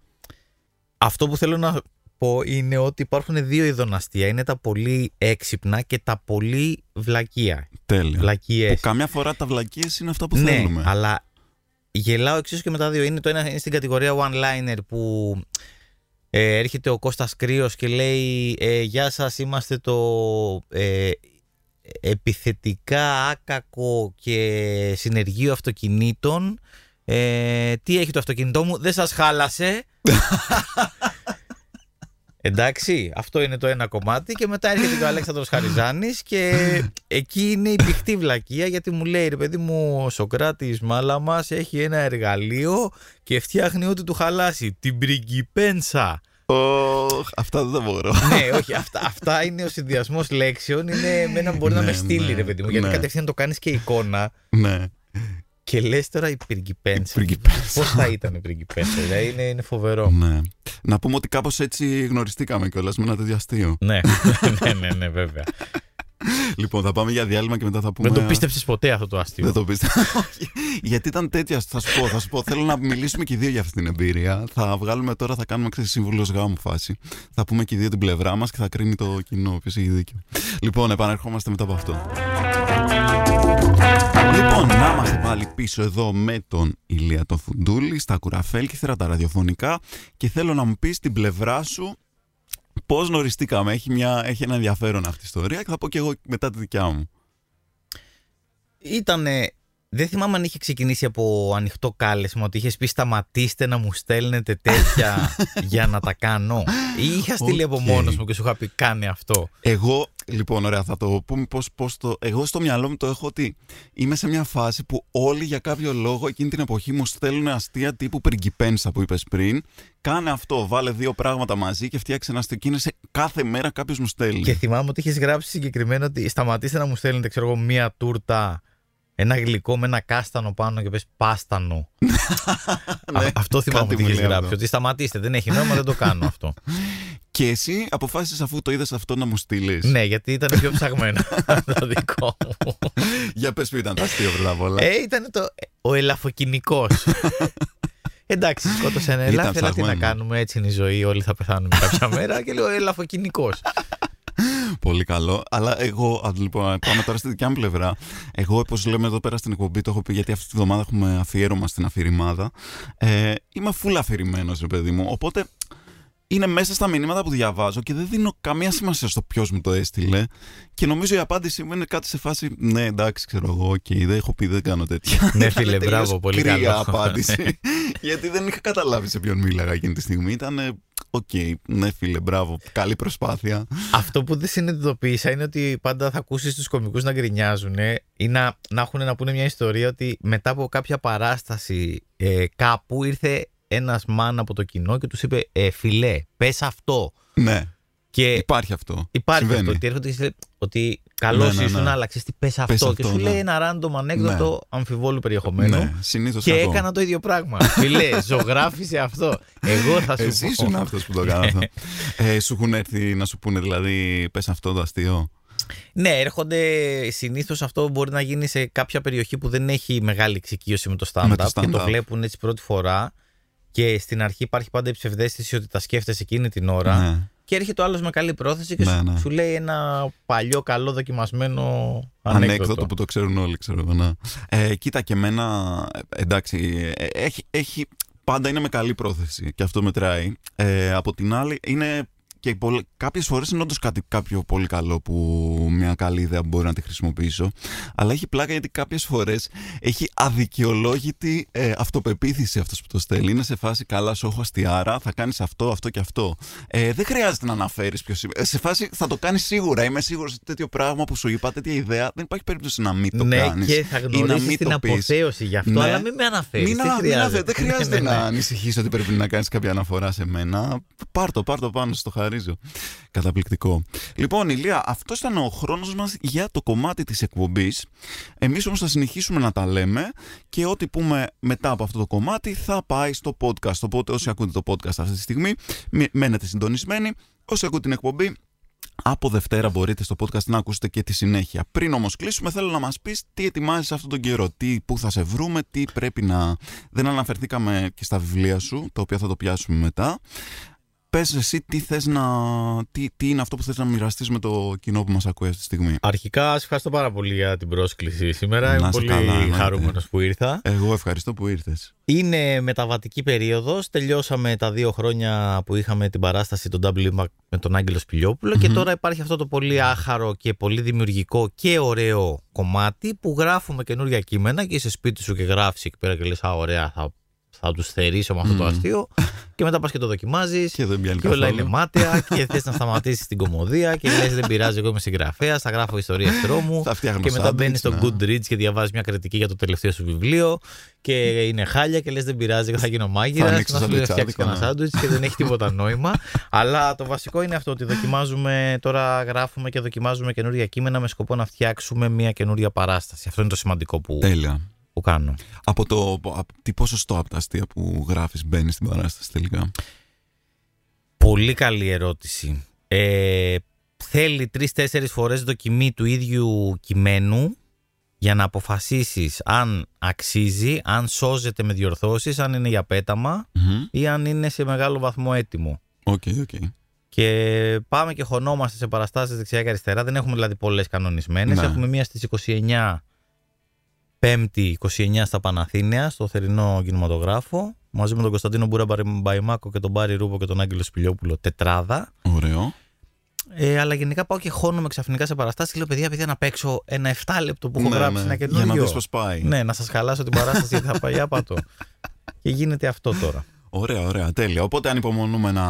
Αυτό που θέλω να πω είναι ότι υπάρχουν δύο ειδών αστεία. Είναι τα πολύ έξυπνα και τα πολύ βλακεία. Τέλεια. Βλακίες. Που καμιά φορά τα βλακίες είναι αυτά που ναι, θέλουμε. αλλά γελάω εξίσου και με τα δύο. Είναι το ένα είναι στην κατηγορία one-liner που ε, έρχεται ο Κώστας Κρύος και λέει ε, «Γεια σας, είμαστε το ε, επιθετικά άκακο και συνεργείο αυτοκινήτων. Ε, τι έχει το αυτοκίνητό μου, δεν σας χάλασε». Εντάξει, αυτό είναι το ένα κομμάτι και μετά έρχεται και ο Αλέξανδρος Χαριζάνης και εκεί είναι η πηχτή βλακεία γιατί μου λέει ρε παιδί μου ο Σοκράτης μάλα μας έχει ένα εργαλείο και φτιάχνει ό,τι του χαλάσει, την πριγκιπένσα. Ωχ, αυτά δεν τα μπορώ. ναι, όχι, αυτά, αυτά είναι ο συνδυασμός λέξεων. Είναι εμένα μπορεί να Ναι, με στείλει, ναι, ρε παιδί μου. Γιατί ναι. κατευθείαν το κάνεις και εικόνα ναι. Και λες τώρα η πριγκιπέντσα. πριγκιπέντσα. Πώς θα ήταν η πριγκιπέντσα, δηλαδή είναι, είναι φοβερό. ναι. Να πούμε ότι κάπως έτσι γνωριστήκαμε κιόλας με ένα τέτοιο αστείο. ναι, ναι, ναι, ναι, βέβαια. λοιπόν, θα πάμε για διάλειμμα και μετά θα πούμε. Δεν το πίστεψες ποτέ αυτό το αστείο. Δεν το πίστευα. Όχι. Γιατί ήταν τέτοια. Θα σου πω, θα σου πω. Θέλω να μιλήσουμε και οι δύο για αυτή την εμπειρία. Θα βγάλουμε τώρα, θα κάνουμε ξέρεις, σύμβουλος γάμου φάση. Θα πούμε και οι δύο την πλευρά μας και θα κρίνει το κοινό ποιο έχει δίκιο. Λοιπόν, επανερχόμαστε μετά από αυτό. Λοιπόν, να είμαστε πάλι πίσω εδώ με τον Ηλία το Φουντούλη στα κουραφέλκυθρα τα ραδιοφωνικά και θέλω να μου πεις την πλευρά σου πώς γνωριστήκαμε. Έχει, μια, έχει ένα ενδιαφέρον αυτή η ιστορία και θα πω και εγώ μετά τη δικιά μου. Ήτανε. Δεν θυμάμαι αν είχε ξεκινήσει από ανοιχτό κάλεσμα ότι είχες πει σταματήστε να μου στέλνετε τέτοια για να τα κάνω. Ή είχα στείλει από Οκ. μόνος μου και σου είχα πει κάνε αυτό. Εγώ, λοιπόν, ωραία, θα το πούμε πώς, πώς το... Εγώ στο μυαλό μου το έχω ότι είμαι σε μια φάση που όλοι για κάποιο λόγο εκείνη την εποχή μου στέλνουν αστεία τύπου πριγκιπένσα που είπες πριν. Κάνε αυτό, βάλε δύο πράγματα μαζί και φτιάξε ένα αστείο. Και είναι σε κάθε μέρα κάποιος μου στέλνει. Και θυμάμαι ότι είχες γράψει συγκεκριμένα ότι σταματήστε να μου στέλνετε, ξέρω εγώ, μία τούρτα, ένα γλυκό με ένα κάστανο πάνω και πες πάστανο. Α- Ναι, αυτό θυμάμαι κάτι ότι μου είχε λέει γράψει. αυτό. Ότι σταματήστε, δεν έχει νόημα, δεν το κάνω αυτό. Και εσύ αποφάσισες αφού το είδες αυτό να μου στείλεις. ναι, γιατί ήταν πιο ψαγμένο το δικό μου. Για πες ποιο ήταν το αστείο πρώτα απ' όλα. Ε, ήταν το, ο ελαφοκινικός. Εντάξει, σκότωσε ένα Ήταν ελάφι, αλλά τι να ψαγμένο. κάνουμε, έτσι είναι η ζωή, όλοι θα πεθάνουμε κάποια μέρα και λέω ελαφοκινικός. Πολύ καλό. Αλλά εγώ, α, λοιπόν, πάμε τώρα στη δικιά μου πλευρά. Εγώ, όπως λέμε εδώ πέρα στην εκπομπή, το έχω πει γιατί αυτή τη βδομάδα έχουμε αφιέρωμα στην αφηρημάδα. Ε, είμαι full αφηρημένος, ρε παιδί μου. Οπότε είναι μέσα στα μηνύματα που διαβάζω και δεν δίνω καμία σημασία στο ποιος μου το έστειλε. Και νομίζω η απάντησή μου είναι κάτι σε φάση. Ναι, εντάξει, ξέρω εγώ, οκ, δεν έχω πει, δεν κάνω τέτοια. Ναι, φίλε, Ήταν τελείως μπράβο, πολύ κρύα καλό. απάντηση. γιατί δεν είχα καταλάβει σε ποιον μίλαγα εκείνη τη στιγμή. Ήταν. Οκ, ναι, φίλε, μπράβο. Καλή προσπάθεια. Αυτό που δεν συνειδητοποίησα είναι ότι πάντα θα ακούσεις τους κομικούς να γκρινιάζουν ή να, να έχουν να πούνε μια ιστορία ότι μετά από κάποια παράσταση ε, κάπου ήρθε ένας man από το κοινό και τους είπε ε, Φίλε, πες αυτό. Ναι, Και υπάρχει αυτό. υπάρχει Συμβαίνει. αυτό. Ότι έρχονται και σου λέει ότι καλό Ναι, ναι, ήσουν, ναι. άλλαξε τι πες αυτό. και αυτό, σου ναι. λέει ένα random ανέκδοτο αμφιβόλου περιεχομένου. Ναι, συνήθως Και έκανα το ίδιο πράγμα. Φιλέ, ζωγράφισε αυτό. Εγώ θα σου Εσύ πω. ήσουν αυτός που το έκανα αυτό. ε, σου έχουν έρθει να σου πούνε δηλαδή, πες αυτό το αστείο; Ναι, έρχονται συνήθως αυτό μπορεί να γίνει σε κάποια περιοχή που δεν έχει μεγάλη εξοικείωση με το stand-up, Με το και το stand-up. βλέπουν έτσι πρώτη φορά. Και στην αρχή υπάρχει πάντα η ψευδέστηση ότι τα σκέφτεσαι εκείνη την ώρα. Ναι. Και έρχεται ο άλλος με καλή πρόθεση και Ναι, σου, ναι. σου λέει ένα παλιό, καλό, δοκιμασμένο Ανέκδοτο. ανέκδοτο. που το ξέρουν όλοι, ξέρω εγώ. Ναι. Ε, κοίτα και εμένα, ε, εντάξει, ε, έχει, έχει, πάντα είναι με καλή πρόθεση και αυτό μετράει. Ε, από την άλλη, είναι και πολλ- κάποιες φορές είναι όντως κάτι κάποιο πολύ καλό που μια καλή ιδέα μπορεί να τη χρησιμοποιήσω. Αλλά έχει πλάκα γιατί κάποιες φορές έχει αδικαιολόγητη ε, αυτοπεποίθηση αυτός που το στέλνει. Είναι σε φάση καλά σου έχω αστιάρα, θα κάνεις αυτό, αυτό και αυτό. Ε, δεν χρειάζεται να αναφέρεις ποιος είμαι. Ε, σε φάση θα το κάνεις σίγουρα. Είμαι σίγουρος ότι τέτοιο πράγμα που σου είπα, τέτοια ιδέα, δεν υπάρχει περίπτωση να μην το ναι, κάνεις. και θα ή να γνωρίσεις μην την το πεις. αποθέωση γι' αυτό, Ναι. αλλά μην με αναφέρεις. Μην δεν ανα- μην χρειάζεται. ανα- δεν χρειάζεται Ναι, ναι, να ναι. ανησυχείς ότι πρέπει να κάνεις κάποια αναφορά σε μένα. Πάρ το, πάρ το πάνω, στο χαρίζω. Καταπληκτικό. Λοιπόν, Ηλία, αυτός ήταν ο χρόνος μας για το κομμάτι της εκπομπής. Εμείς όμως θα συνεχίσουμε να τα λέμε και ό,τι πούμε μετά από αυτό το κομμάτι θα πάει στο podcast. Οπότε όσοι ακούτε το podcast αυτή τη στιγμή, μη- μένετε συντονισμένοι. Όσοι ακούτε την εκπομπή, από Δευτέρα μπορείτε στο podcast να ακούσετε και τη συνέχεια. Πριν όμως κλείσουμε, θέλω να μας πεις τι ετοιμάζεις αυτόν τον καιρό, τι, πού θα σε βρούμε, τι πρέπει να... Δεν αναφερθήκαμε και στα βιβλία σου, τα οποία θα το πιάσουμε μετά. Πες εσύ τι, θες να... τι, τι είναι αυτό που θες να μοιραστείς με το κοινό που μας ακούει αυτή τη στιγμή. Αρχικά, σε ευχαριστώ πάρα πολύ για την πρόσκληση σήμερα. Να Είμαι είσαι πολύ καλά, εννοείται. χαρούμενος που ήρθα. Εγώ ευχαριστώ που ήρθες. Είναι μεταβατική περίοδος. Τελειώσαμε τα δύο χρόνια που είχαμε την παράσταση τον W με τον Άγγελο Σπηλιόπουλο και τώρα υπάρχει αυτό το πολύ άχαρο και πολύ δημιουργικό και ωραίο κομμάτι που γράφουμε καινούργια κείμενα και είσαι σπίτι σου και γράφεις εκεί πέρα και λες «Α, ωραία, θα, θα τους θερήσω με αυτό το Μμμ. αστείο. Και μετά πας και το δοκιμάζεις. Και δεν πιάνει Και όλα καθόλου. είναι μάτια και θες να σταματήσεις την κομμωδία και λες: Δεν πειράζει, εγώ είμαι συγγραφέας, θα γράφω ιστορίες τρόμου. Θα φτιάχνω Και μετά σάντουιτς, μπαίνεις στο ναι. Goodreads και διαβάζεις μια κριτική για το τελευταίο σου βιβλίο. Και είναι χάλια και λες: Δεν πειράζει, εγώ θα γίνω Θα μάγειρα. ανοίξω Να σου φτιάξεις σαντουιτσάδικο, κανένα ναι. σάντουιτ και δεν έχει τίποτα νόημα. Αλλά το βασικό είναι αυτό ότι δοκιμάζουμε, τώρα γράφουμε και δοκιμάζουμε καινούργια κείμενα με σκοπό να φτιάξουμε μια καινούργια παράσταση. Αυτό είναι το σημαντικό που, Τέλεια. Που κάνω. Από το. Από, τι ποσοστό από τα αστεία που γράφεις μπαίνεις στην παράσταση τελικά; Πολύ καλή ερώτηση. Ε, θέλει τρεις-τέσσερις φορές δοκιμή του ίδιου κειμένου για να αποφασίσεις αν αξίζει, αν σώζεται με διορθώσεις, αν είναι για πέταμα Μμμ. ή αν είναι σε μεγάλο βαθμό έτοιμο. Ok, ok. Και πάμε και χωνόμαστε σε παραστάσεις δεξιά και αριστερά. Δεν έχουμε δηλαδή πολλές κανονισμένες. Ναι. Έχουμε μία στις 29 Πέμπτη 29 στα Παναθήναια, στο θερινό κινηματογράφο, μαζί με τον Κωνσταντίνο Μπούρα Μπαϊμάκο και τον Μπάρι Ρούπο και τον Άγγελο Σπηλιόπουλο, τετράδα. Ωραίο. Ε, αλλά γενικά πάω και χώνομαι ξαφνικά σε παραστάσεις και λέω: Παιδιά, παιδιά, να παίξω ένα 7 λεπτό που έχω Ναι, γράψει ναι. ένα καινούριο. Για να δεις πώς πάει. Ναι, να σας χαλάσω την παράσταση γιατί θα πάει άπατο. και γίνεται αυτό τώρα. Ωραία, ωραία, τέλεια. Οπότε ανυπομονούμε να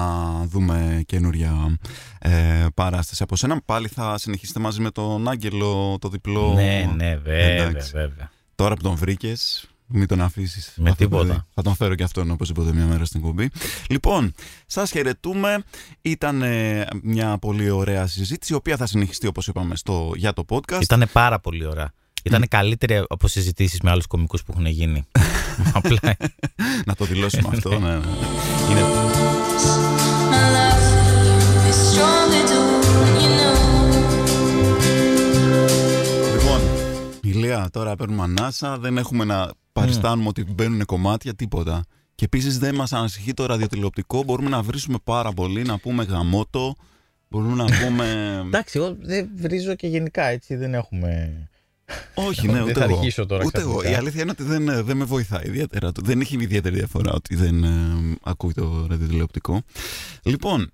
δούμε καινούρια ε, παράσταση από σένα. Πάλι θα συνεχίσετε μαζί με τον Άγγελο το διπλό. ναι, ναι, βέβαια, Εντάξει. βέβαια. Τώρα που τον βρήκες, μην τον αφήσεις. Με τίποτα. Θα τον φέρω και αυτόν οπωσδήποτε μια μέρα στην κουμπί. Λοιπόν, σας χαιρετούμε. Ήταν ε, μια πολύ ωραία συζήτηση, η οποία θα συνεχιστεί όπως είπαμε στο, για το podcast. Ήταν πάρα πολύ ωραία. Ήταν καλύτερη από συζητήσεις με άλλους κομικούς που έχουν γίνει. Απλά Να το δηλώσουμε αυτό. ναι, ναι. είναι Ηλία, τώρα παίρνουμε ανάσα, δεν έχουμε να παριστάνουμε ότι μπαίνουν κομμάτια, τίποτα. Και επίσης δεν μας ανησυχεί το ραδιοτηλεοπτικό. Μπορούμε να βρίσουμε πάρα πολύ, να πούμε γαμότο. Μπορούμε να πούμε. Εντάξει, εγώ δεν βρίζω και γενικά έτσι δεν έχουμε. Όχι, ναι, Δεν ούτε θα εγώ. αρχίσω τώρα ούτε εγώ. ξαφνικά. Η αλήθεια είναι ότι δεν, ε, δεν με βοηθάει ιδιαίτερα. Δεν έχει ιδιαίτερη διαφορά ότι δεν ε, ακούει το ραδιοτηλεοπτικό. Λοιπόν,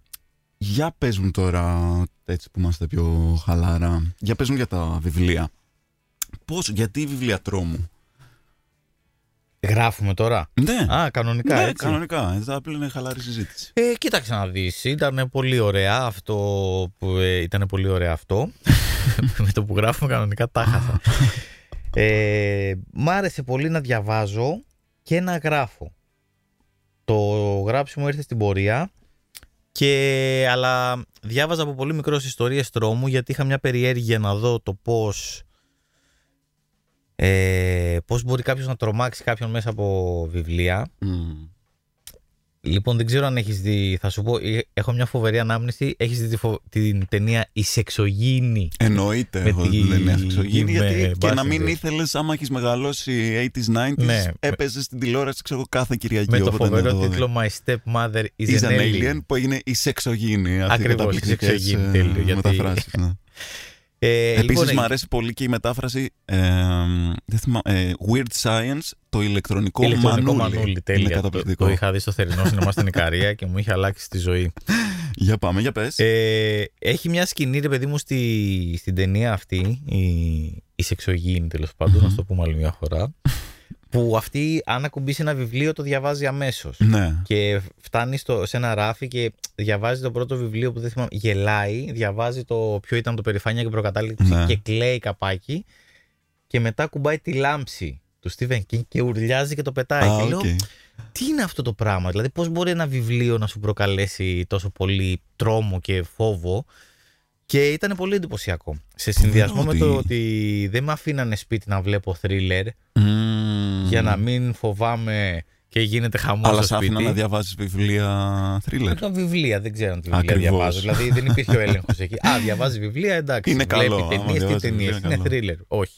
για παίζουν τώρα, έτσι που είμαστε πιο χαλάρα, για παίζουν για τα βιβλία. Πώς, γιατί βιβλία τρόμου; Γράφουμε τώρα; Ναι, Α, κανονικά ναι έτσι. κανονικά. Θα απλά είναι χαλάρη συζήτηση. Ε, κοίταξε να δεις, ήταν πολύ ωραία αυτό που ε, ήταν πολύ ωραία αυτό με το που γράφουμε κανονικά τα χάσα. ε, μ' άρεσε πολύ να διαβάζω και να γράφω. Το γράψιμο ήρθε στην πορεία και, αλλά διάβαζα από πολύ μικρός ιστορίες τρόμου γιατί είχα μια περιέργεια να δω το πώς ε, πώς μπορεί κάποιος να τρομάξει κάποιον μέσα από βιβλία Μμμ. Λοιπόν, δεν ξέρω αν έχεις δει. Θα σου πω, ε, έχω μια φοβερή ανάμνηση. Έχεις δει τη φο- την ταινία Η Σεξογίνη. Εννοείται Με έχω τη- δεν είναι εξωγήινη, με γιατί και να μην Basinger. ήθελες, άμα έχεις μεγαλώσει 80s, 90s, Ναι. έπαιζες στην τηλεόραση ξέρω, κάθε Κυριακή. Με το οπότε ναι, φοβερό το τίτλο My Stepmother is, Is an an Alien. alien που έγινε η σεξογίνη. Αυτή Ακριβώς, η καταπληκτικές, σεξογίνη, ε, τέλειο, γιατί- μεταφράσεις, ναι. Ε, Επίσης λοιπόν, μου αρέσει πολύ και η μετάφραση ε, δεν θυμά- ε, Weird Science, το ηλεκτρονικό, ηλεκτρονικό μανούλι. μανούλι. Είναι Τέλεια. Το, καταπληκτικό. το είχα δει στο θερινό σινεμά στην Ικαρία και μου είχε αλλάξει τη ζωή. Για πάμε, για πες. Ε, έχει μια σκηνή, ρε παιδί μου, στη, στην ταινία αυτή, η, η σεξογίνη τέλος πάντων, να το πούμε άλλη μια φορά, που αυτή, αν ακουμπήσει ένα βιβλίο, το διαβάζει αμέσως. ναι. Και φτάνει στο, σε ένα ράφι και διαβάζει το πρώτο βιβλίο που δεν θυμάμαι. Γελάει, διαβάζει το ποιο ήταν το περηφάνεια και προκατάληψη Ναι. και κλαίει καπάκι. Και μετά ακουμπάει τη λάμψη του Stephen King και ουρλιάζει και το πετάει. Α, και λέω, οκ. τι είναι αυτό το πράγμα, Δηλαδή, πώς μπορεί ένα βιβλίο να σου προκαλέσει τόσο πολύ τρόμο και φόβο; Και ήταν πολύ εντυπωσιακό. Σε συνδυασμό με ότι- το ότι δεν με αφήνανε σπίτι να βλέπω θρίλερ Μμμ. Για να μην φοβάμαι και γίνεται χαμός Αλλά στο σ' άφηνα σπίτι. να διαβάζεις βιβλία θρίλερ. Είχα βιβλία, δεν ξέρω αν τη βιβλία Ακριβώς. διαβάζω. Δηλαδή δεν υπήρχε ο έλεγχος εκεί. Α, διαβάζει βιβλία, εντάξει. Είναι καλό, Βλέπει άμα ταινίες, τι διαβάζει ταινίες. βιβλία, Είναι καλό. θρίλερ. Όχι.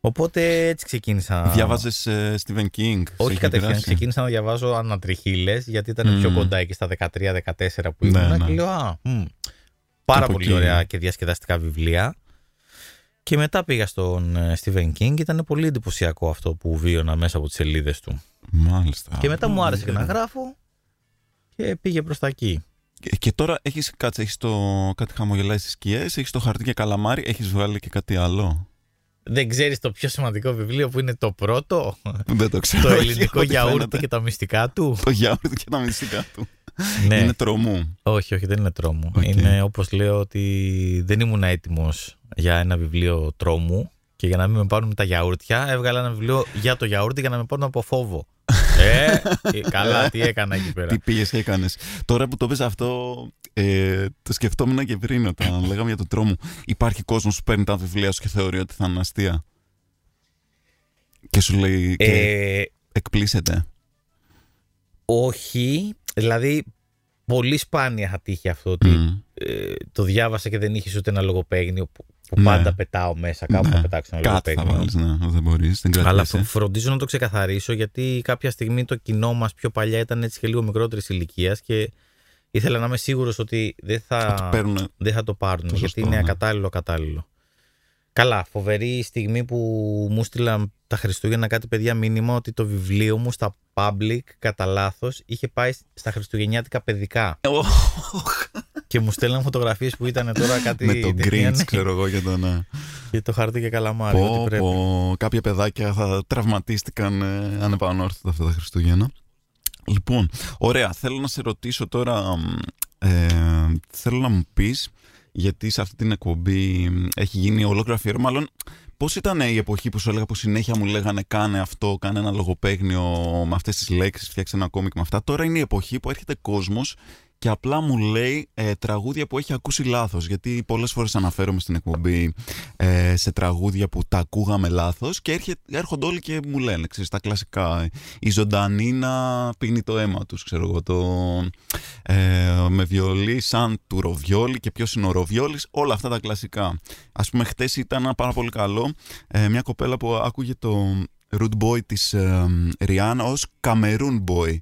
Οπότε έτσι ξεκίνησα. Διάβαζες ε, Stephen King. σε Όχι έχει κατευθείαν. επηρεάσει; Ξεκίνησα να διαβάζω ανατριχίλες γιατί ήταν πιο Μμμ. κοντά εκεί στα 13-14 που Ναι, ήμουν. ναι. Και λέω, Α, μμ, πάρα Από πολύ εκεί. ωραία και διασκεδαστικά βιβλία. Και μετά πήγα στον ε, Stephen King. Ήταν πολύ εντυπωσιακό αυτό που βίωνα μέσα από τις σελίδες του. Μάλιστα. Και μετά μου άρεσε και να Ε, γράφω και πήγε προς τα εκεί. Και, και τώρα έχεις, κάτσε, έχεις το κάτι χαμογελάει στις σκιές, έχεις το χαρτί και καλαμάρι, έχεις βγάλει και κάτι άλλο; Δεν ξέρεις το πιο σημαντικό βιβλίο που είναι το πρώτο; Δεν το ξέρω. το όχι, ελληνικό ό,τι γιαούρτι φαίνεται. και τα μυστικά του; Το γιαούρτι και τα μυστικά του. ναι. Είναι τρομού. Όχι, όχι, δεν είναι τρόμο. Οκ. Είναι όπως λέω ότι δεν ήμουν έτοιμος για ένα βιβλίο τρόμου και για να μην με πάρουν τα γιαούρτια, έβγαλα ένα βιβλίο για το γιαούρτι για να με πάρουν από φόβο. ε, ε, καλά, τι έκανα εκεί πέρα. Τι πήγες και έκανες. Τώρα που το πες αυτό, ε, το σκεφτόμουν και πριν όταν λέγαμε για τον τρόμο. Υπάρχει κόσμος που παίρνει τα βιβλία σου και θεωρεί ότι θα είναι αστεία. Και σου λέει. Και Ε, εκπλήσεται. όχι, δηλαδή πολύ σπάνια θα τύχει αυτό ότι Μμ. ε, το διάβασα και δεν είχε ούτε ένα λογοπαίγνιο που, που Ναι. πάντα πετάω μέσα. Κάπου Ναι. θα πετάξω ένα Κάτι θα λογοπαίγνιο. βάλεις, ναι, δεν μπορείς. Δεν Αλλά κρατήσεις. φρο- φροντίζω να το ξεκαθαρίσω γιατί κάποια στιγμή το κοινό μας πιο παλιά ήταν έτσι και λίγο μικρότερης ηλικίας και ήθελα να είμαι σίγουρος ότι δεν θα, Ότι παίρνουν. δεν θα το πάρουν Το γιατί σωστό, είναι ναι. ακατάλληλο κατάλληλο. Καλά, φοβερή στιγμή που μου στείλαν τα Χριστούγεννα κάτι παιδιά μήνυμα ότι το βιβλίο μου στα public κατά λάθος είχε πάει στα Χριστουγεννιάτικα παιδικά. Και μου στέλναν φωτογραφίες που ήταν τώρα κάτι. Με τον ταινία, Grinch, ναι, ξέρω εγώ για τον. ε, Και το χαρτί και καλαμάρι. ότι Πω, πρέπει. πω, κάποια παιδάκια θα τραυματίστηκαν ε, ανεπανόρθωτα αυτά τα Χριστούγεννα. Λοιπόν, ωραία. Θέλω να σε ρωτήσω τώρα. μ, Ε, θέλω να μου πεις γιατί σε αυτή την εκπομπή μ, έχει γίνει ολόκληρο αφιέρωμα. Μάλλον, πώς ήταν η εποχή που σου έλεγα που συνέχεια μου λέγανε κάνε αυτό, κάνε ένα λογοπαίγνιο με αυτές τις λέξεις, φτιάξε ένα κόμικ με αυτά. Τώρα είναι η εποχή που έρχεται κόσμος και απλά μου λέει ε, τραγούδια που έχει ακούσει λάθος. Γιατί πολλές φορές αναφέρομαι στην εκπομπή ε, σε τραγούδια που τα ακούγαμε λάθος και έρχε, έρχονται όλοι και μου λένε ξέρεις, τα κλασικά. Η ζωντανή να πίνει το αίμα τους ξέρω εγώ το, ε, με βιολί σαν του ροβιόλι και ποιος είναι ο ροβιόλης όλα αυτά τα κλασικά. Ας πούμε χτες ήταν ένα πάρα πολύ καλό ε, μια κοπέλα που άκουγε το Root Boy της ε, Ριάννα ως Cameroon Boy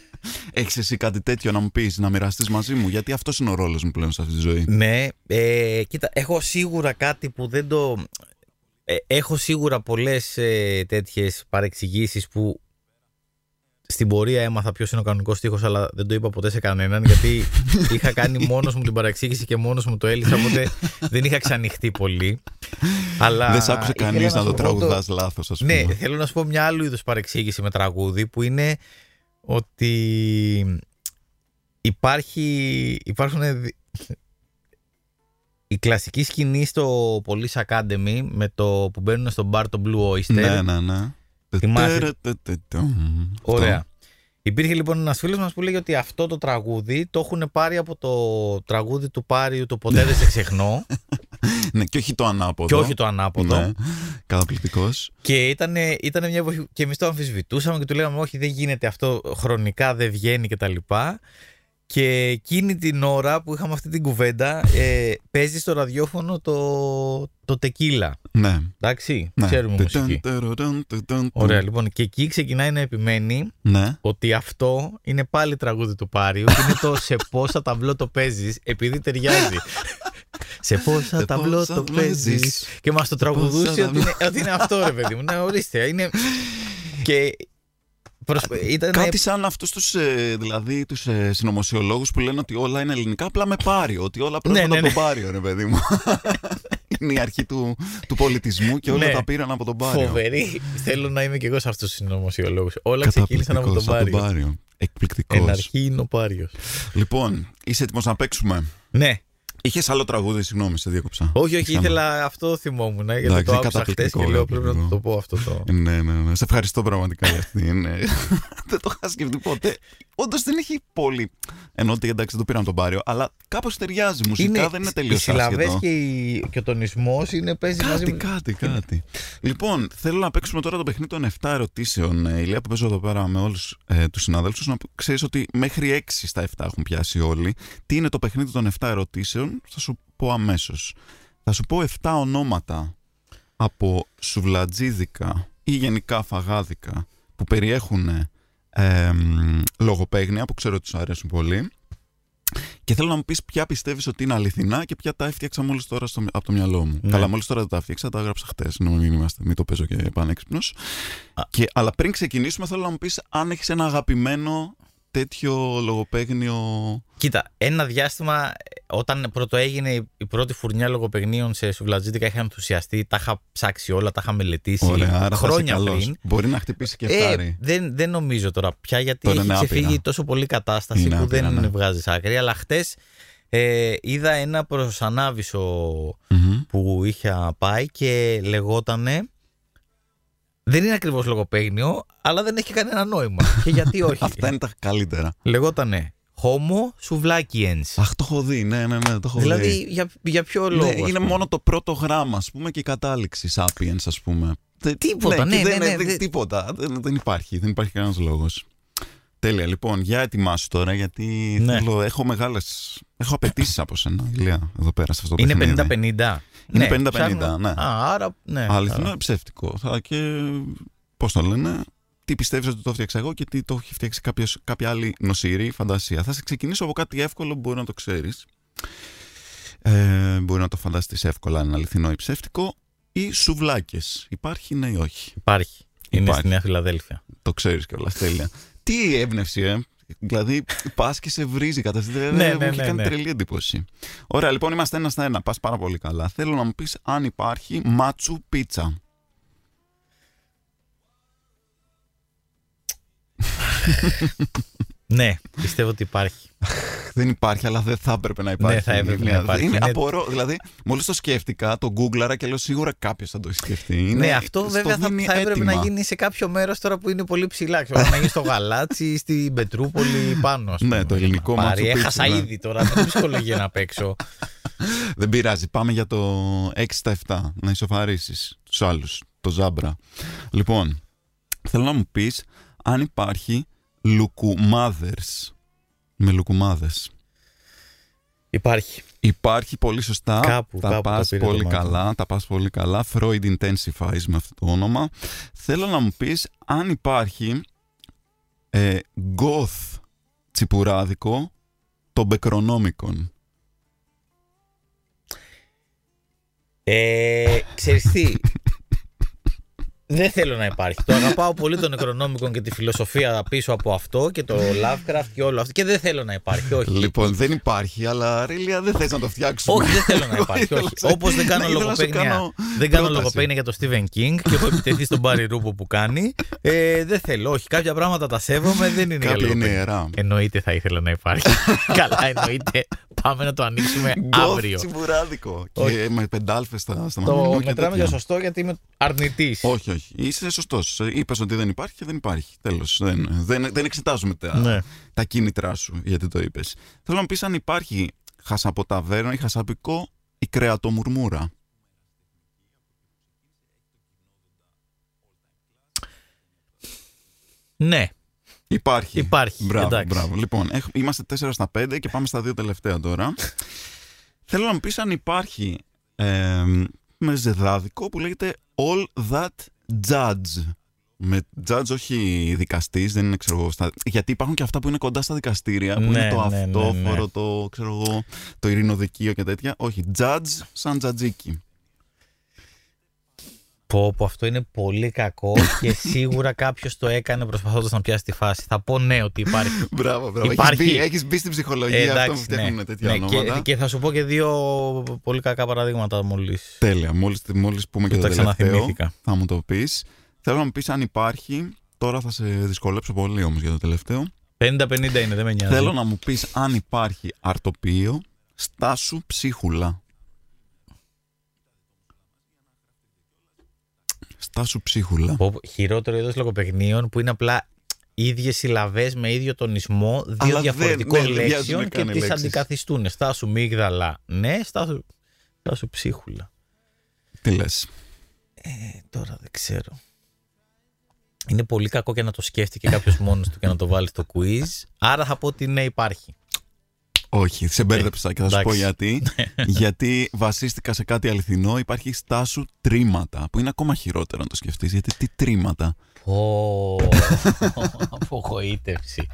Έχεις εσύ κάτι τέτοιο να μου πεις, να μοιραστείς μαζί μου; Γιατί αυτός είναι ο ρόλος μου πλέον σε αυτή τη ζωή Ναι, ε, κοίτα, έχω σίγουρα κάτι που δεν το. ε, έχω σίγουρα πολλές ε, τέτοιες παρεξηγήσεις που στην πορεία έμαθα ποιος είναι ο κανονικός στίχος, αλλά δεν το είπα ποτέ σε κανέναν γιατί είχα κάνει μόνος μου την παρεξήγηση και μόνος μου το έλυσα, οπότε δεν είχα ξανοιχτεί πολύ. Αλλά Δεν σ' άκουσε ήθελα κανείς να σου το πω τραγουδάς λάθος ας πούμε ναι, θέλω να σου πω μια άλλου είδους παρεξήγηση με τραγούδι που είναι ότι υπάρχει, υπάρχουν δι- η κλασική σκηνή στο Police Academy με το που μπαίνουν στο bar το Blue Oyster. Ναι, ναι, ναι. Θυμάσαι; Αυτό. Ωραία. Υπήρχε λοιπόν ένας φίλος μας που λέγει ότι αυτό το τραγούδι το έχουν πάρει από το τραγούδι του Πάριου το Ποτέ δεν σε ξεχνώ Ναι, και όχι το ανάποδο. και όχι το ανάποδο. Ναι, καταπληκτικός. Και ήταν, ήταν μια εποχή και εμείς το αμφισβητούσαμε και του λέγαμε: Όχι, δεν γίνεται αυτό, χρονικά δεν βγαίνει κτλ. Και, και εκείνη την ώρα που είχαμε αυτή την κουβέντα, ε, παίζει στο ραδιόφωνο το, το τεκίλα. Ναι. Εντάξει, ναι. ξέρουμε μουσική. Ωραία, λοιπόν. Και εκεί ξεκινάει να επιμένει Ναι. ότι αυτό είναι πάλι τραγούδι του Πάριου και είναι το σε πόσα ταμπλό το παίζεις, επειδή ταιριάζει. σε πόσα Σε ταμπλό πόσα το παίζεις. παίζεις. Και μας το τραγουδούσε πόσα ότι, είναι, ότι είναι αυτό, ρε παιδί μου. Ναι, ορίστε. Είναι... και προσπα- ήταν. Κάτι σαν αυτούς τους, ε, δηλαδή, τους ε, συνωμοσιολόγους που λένε ότι όλα είναι ελληνικά απλά με πάριο. Ότι όλα πρόκειται ναι, από ναι. τον πάριο, ρε παιδί μου. είναι η αρχή του, του πολιτισμού και όλα Ναι. τα πήραν από τον πάριο. Φοβερή. Θέλω να είμαι και εγώ σε αυτούς τους συνωμοσιολόγους. Όλα ξεκίνησαν από τον Καταπληκτικός, από Πάριο. Εκπληκτικός. Εν αρχή είναι ο Πάριος. Λοιπόν, είσαι έτοιμος να παίξουμε; Ναι. Είχες άλλο τραγούδι, συγγνώμη, σε διέκοψα. Όχι, όχι, Ξανά. ήθελα αυτό θυμόμουν. Γιατί Εντάξει, το είναι άκουσα χθε καταπληκτικό, και λέω ρε, πρέπει να παιδί το μου. πω αυτό το. Ναι, ναι, ναι. Σε ευχαριστώ πραγματικά για αυτή. Ναι. δεν το είχα σκεφτεί ποτέ. Όντως δεν έχει πολύ. Ενώ ότι εντάξει δεν το πήραν τον Πάριο, αλλά κάπως ταιριάζει. Μουσικά δεν είναι τελείως Οι συλλαβές άσχετο. και, η- και ο τονισμός είναι παίζει μαζί Κάτι, με. κάτι, κάτι. Λοιπόν, θέλω να παίξουμε τώρα το παιχνίδι των 7 ερωτήσεων. Ε, Ηλία που παίζω εδώ πέρα με όλους ε, τους συναδέλφους, να ξέρεις ότι μέχρι 6 στα 7 έχουν πιάσει όλοι. Τι είναι το παιχνίδι των 7 ερωτήσεων, θα σου πω αμέσως. Θα σου πω 7 ονόματα από σουβλατζίδικα ή γενικά φαγάδικα που περιέχουν ε, μ, λογοπαίγνια που ξέρω ότι σου αρέσουν πολύ. Και θέλω να μου πεις ποια πιστεύεις ότι είναι αληθινά και ποια τα έφτιαξα μόλις τώρα στο, από το μυαλό μου. Ναι. Καλά, μόλις τώρα δεν τα έφτιαξα, τα έγραψα χτες. Να μην, είμαστε, μην το παίζω και πανέξυπνος. Α. Και, αλλά πριν ξεκινήσουμε, θέλω να μου πεις αν έχεις ένα αγαπημένο τέτοιο λογοπαίγνιο. Κοίτα, ένα διάστημα όταν πρώτο έγινε η- η πρώτη φουρνιά λογοπαιγνίων σε σουβλατζίτικα είχα ενθουσιαστεί, τα είχα ψάξει όλα, τα είχα μελετήσει Ωραία, άρα θα είσαι χρόνια καλός. πριν. Μπορεί να χτυπήσει και Ε, φτάρι. δεν, δεν νομίζω τώρα πια γιατί Τώρα έχει είναι ξεφύγει άπειρα. τόσο πολύ κατάσταση Είναι που άπειρα, δεν ναι. βγάζεις άκρη. Αλλά χτες ε, είδα ένα προς ανάβησο Μμμ. που είχα πάει και λεγότανε. Δεν είναι ακριβώς λογοπαίγνιο, αλλά δεν έχει κανένα νόημα. και γιατί όχι. Αυτά είναι τα καλύτερα. Λεγότανε Homo Suvlakiens. Αχ, το έχω δει, ναι, ναι, ναι, το έχω Δηλαδή, δει. για, για ποιο Ναι, λόγο. ας είναι πούμε; μόνο το πρώτο γράμμα, ας πούμε, και η κατάληξη sapiens, ας πούμε. Τε- Τίποτα, και ναι, δεν, ναι, ναι, δεν- δεν- τίποτα. Δεν, δεν υπάρχει, δεν υπάρχει κανένας λόγος. Τέλεια, λοιπόν, για ετοιμάσου τώρα, γιατί Ναι. θέλω, έχω μεγάλες. Έχω απαιτήσεις από σένα, Ηλία, εδώ πέρα σε αυτό το Είναι παιχνίδι. 50-50. Είναι Ναι, 50-50, ψάχνω- ναι. Α, άρα, ναι. Αληθινό άρα. ή ψεύτικο. Θα και. Πώς το λένε, τι πιστεύεις ότι το έφτιαξα εγώ και τι το έχει φτιάξει κάποιος, κάποια άλλη νοσηρή φαντασία. Θα σε ξεκινήσω από κάτι εύκολο που μπορεί να το ξέρεις. Ε, μπορεί να το φανταστείς εύκολα αν είναι αληθινό ή ψεύτικο. Ή σουβλάκες. Υπάρχει, ναι ή όχι; Υπάρχει. Είναι Υπάρχει. στη Νέα Φιλαδέλφια. Το ξέρεις κιόλας. Τέλεια. τι έμπνευση, ε. Δηλαδή, πας και σε βρίζει κατευθείαν. Ναι, μου ναι, έχει ναι, κάνει ναι. τρελή εντύπωση. Ωραία, λοιπόν, είμαστε ένα στα ένα. Πας πάρα πολύ καλά. Θέλω να μου πεις αν υπάρχει μάτσου πίτσα. Ναι, πιστεύω ότι υπάρχει. Δεν υπάρχει, αλλά δεν θα έπρεπε να υπάρχει. Ναι, θα έπρεπε Είναι- να υπάρχει. Είναι, Είναι- απορώ, δηλαδή, μόλις το σκέφτηκα, το γκούγκλαρα και λέω σίγουρα κάποιος θα το έχει σκεφτεί. Είναι, ναι, αυτό στο βέβαια θα, δίνει θα έπρεπε έτοιμα. να γίνει σε κάποιο μέρος τώρα που είναι πολύ ψηλά. Ξέρω, να γίνει στο Γαλάτσι ή στην Πετρούπολη πάνω. ας Ναι, πούμε, το για να ελληνικό πάρει. Machu Picchu, Έχασα ναι. ήδη τώρα. Δεν ψυχολογία να παίξω. Δεν πειράζει. Πάμε για το 6 στα 7. Να ισοφαρίσεις τους άλλους. Το ζάμπρα. Λοιπόν, θέλω να μου πεις αν υπάρχει λουκουμάδερς. Με λουκουμάδες. Υπάρχει. Υπάρχει πολύ σωστά. Κάπου- τα κάπου το πας πήρε το πολύ μάτι. καλά. Τα πας πολύ καλά. Freud intensifies με αυτό το όνομα. Θέλω να μου πεις αν υπάρχει ε, goth τσιπουράδικο των μπεκρονόμικων. Ε, ξέρεις τι, δεν θέλω να υπάρχει. Το αγαπάω πολύ τον Νεκρονόμικον και τη φιλοσοφία πίσω από αυτό και το Lovecraft και όλο αυτό. Και δεν θέλω να υπάρχει. Όχι. Λοιπόν, δεν υπάρχει, αλλά Ρίλια δεν θες να το φτιάξουμε. Όχι, δεν θέλω να υπάρχει. Ήθελα όχι. να- Όπως δεν κάνω Ναι, ήθελα να σου λογοπαίγνια, κάνω δεν κάνω πρόταση. λογοπαίγνια για τον Stephen King και έχω επιτεθεί στον Barry Ρούμπο που κάνει. Ε, δεν θέλω. Όχι, κάποια πράγματα τα σέβομαι, δεν είναι για Κάποια είναι λογοπαίγνια. ιερά. Εννοείται θα ήθελα να υπάρχει. Καλά, εννοείται. Πάμε να το ανοίξουμε Goth αύριο. τσιμπουράδικο. Όχι. Και με πεντάλφες στα, στα Το μαλλιά και μετράμε τέτοια. για σωστό γιατί είμαι αρνητής. Όχι, όχι. Είσαι σωστός. Είπες ότι δεν υπάρχει και δεν υπάρχει. Τέλος. Δεν, δεν, δεν εξετάζουμε τα, Ναι. τα κίνητρά σου γιατί το είπες. Θέλω να μου πεις αν υπάρχει χασαποταβέρνα ή χασαπικό ή κρεατομουρμούρα. Ναι, Υπάρχει. Υπάρχει, Μπράβο, εντάξει. μπράβο. Λοιπόν, έχ- είμαστε 4 στα 5 και πάμε στα δύο τελευταία τώρα. Θέλω να μου πεις αν υπάρχει ε, με ζεδάδικο που λέγεται All That Judge. Με judge όχι δικαστής, δεν είναι ξέρω εγώ. Στα... Γιατί υπάρχουν και αυτά που είναι κοντά στα δικαστήρια, που Ναι, είναι το ναι, ναι, αυτόφορο, ναι. το ξέρω εγώ, το ειρηνοδικείο και τέτοια. Όχι, judge σαν τζατζίκι. Πω, πω αυτό είναι πολύ κακό και σίγουρα κάποιος το έκανε προσπαθώντας να πιάσει τη φάση. Θα πω ναι ότι υπάρχει. Μπράβο, μπράβο. Υπάρχει. Έχεις μπει, έχεις μπει στην ψυχολογία Ε, αυτό που φτιάχνουν τέτοια Ναι, ονόματα. και, και θα σου πω και δύο πολύ κακά παραδείγματα μόλις. Τέλεια. Μόλις, μόλις πούμε και Που το τα τελευταίο, ξαναθυμήθηκα. θα μου το πεις. Θέλω να μου πεις αν υπάρχει, τώρα θα σε δυσκολέψω πολύ όμως για το τελευταίο. 50-50 είναι, δεν με νοιάζει. Θέλω να μου πεις αν υπάρχει αρτοπείο, στάσου ψίχουλα. Στάσου ψίχουλα. Πω, πω, χειρότερο είδος λογοπαιγνίων που είναι απλά ίδιες συλλαβέ με ίδιο τονισμό δύο Αλλά δεν- διαφορετικών ναι, λέξεων βιάζουνε και καν οι τις λέξεις. αντικαθιστούν. Στάσου μίγδαλα, ναι, στάσου, στάσου ψίχουλα. Τι λες; Ε, τώρα δεν ξέρω. Είναι πολύ κακό και να το σκέφτηκε κάποιος μόνος του και να το βάλει στο quiz. Άρα θα πω ότι ναι, υπάρχει. Όχι, σε μπέρδεψα και θα σου πω εντάξει. γιατί. γιατί βασίστηκα σε κάτι αληθινό. Υπάρχει στάσου τρίματα, που είναι ακόμα χειρότερο να το σκεφτείς. Γιατί τι τρίματα. Πω. Απογοήτευση.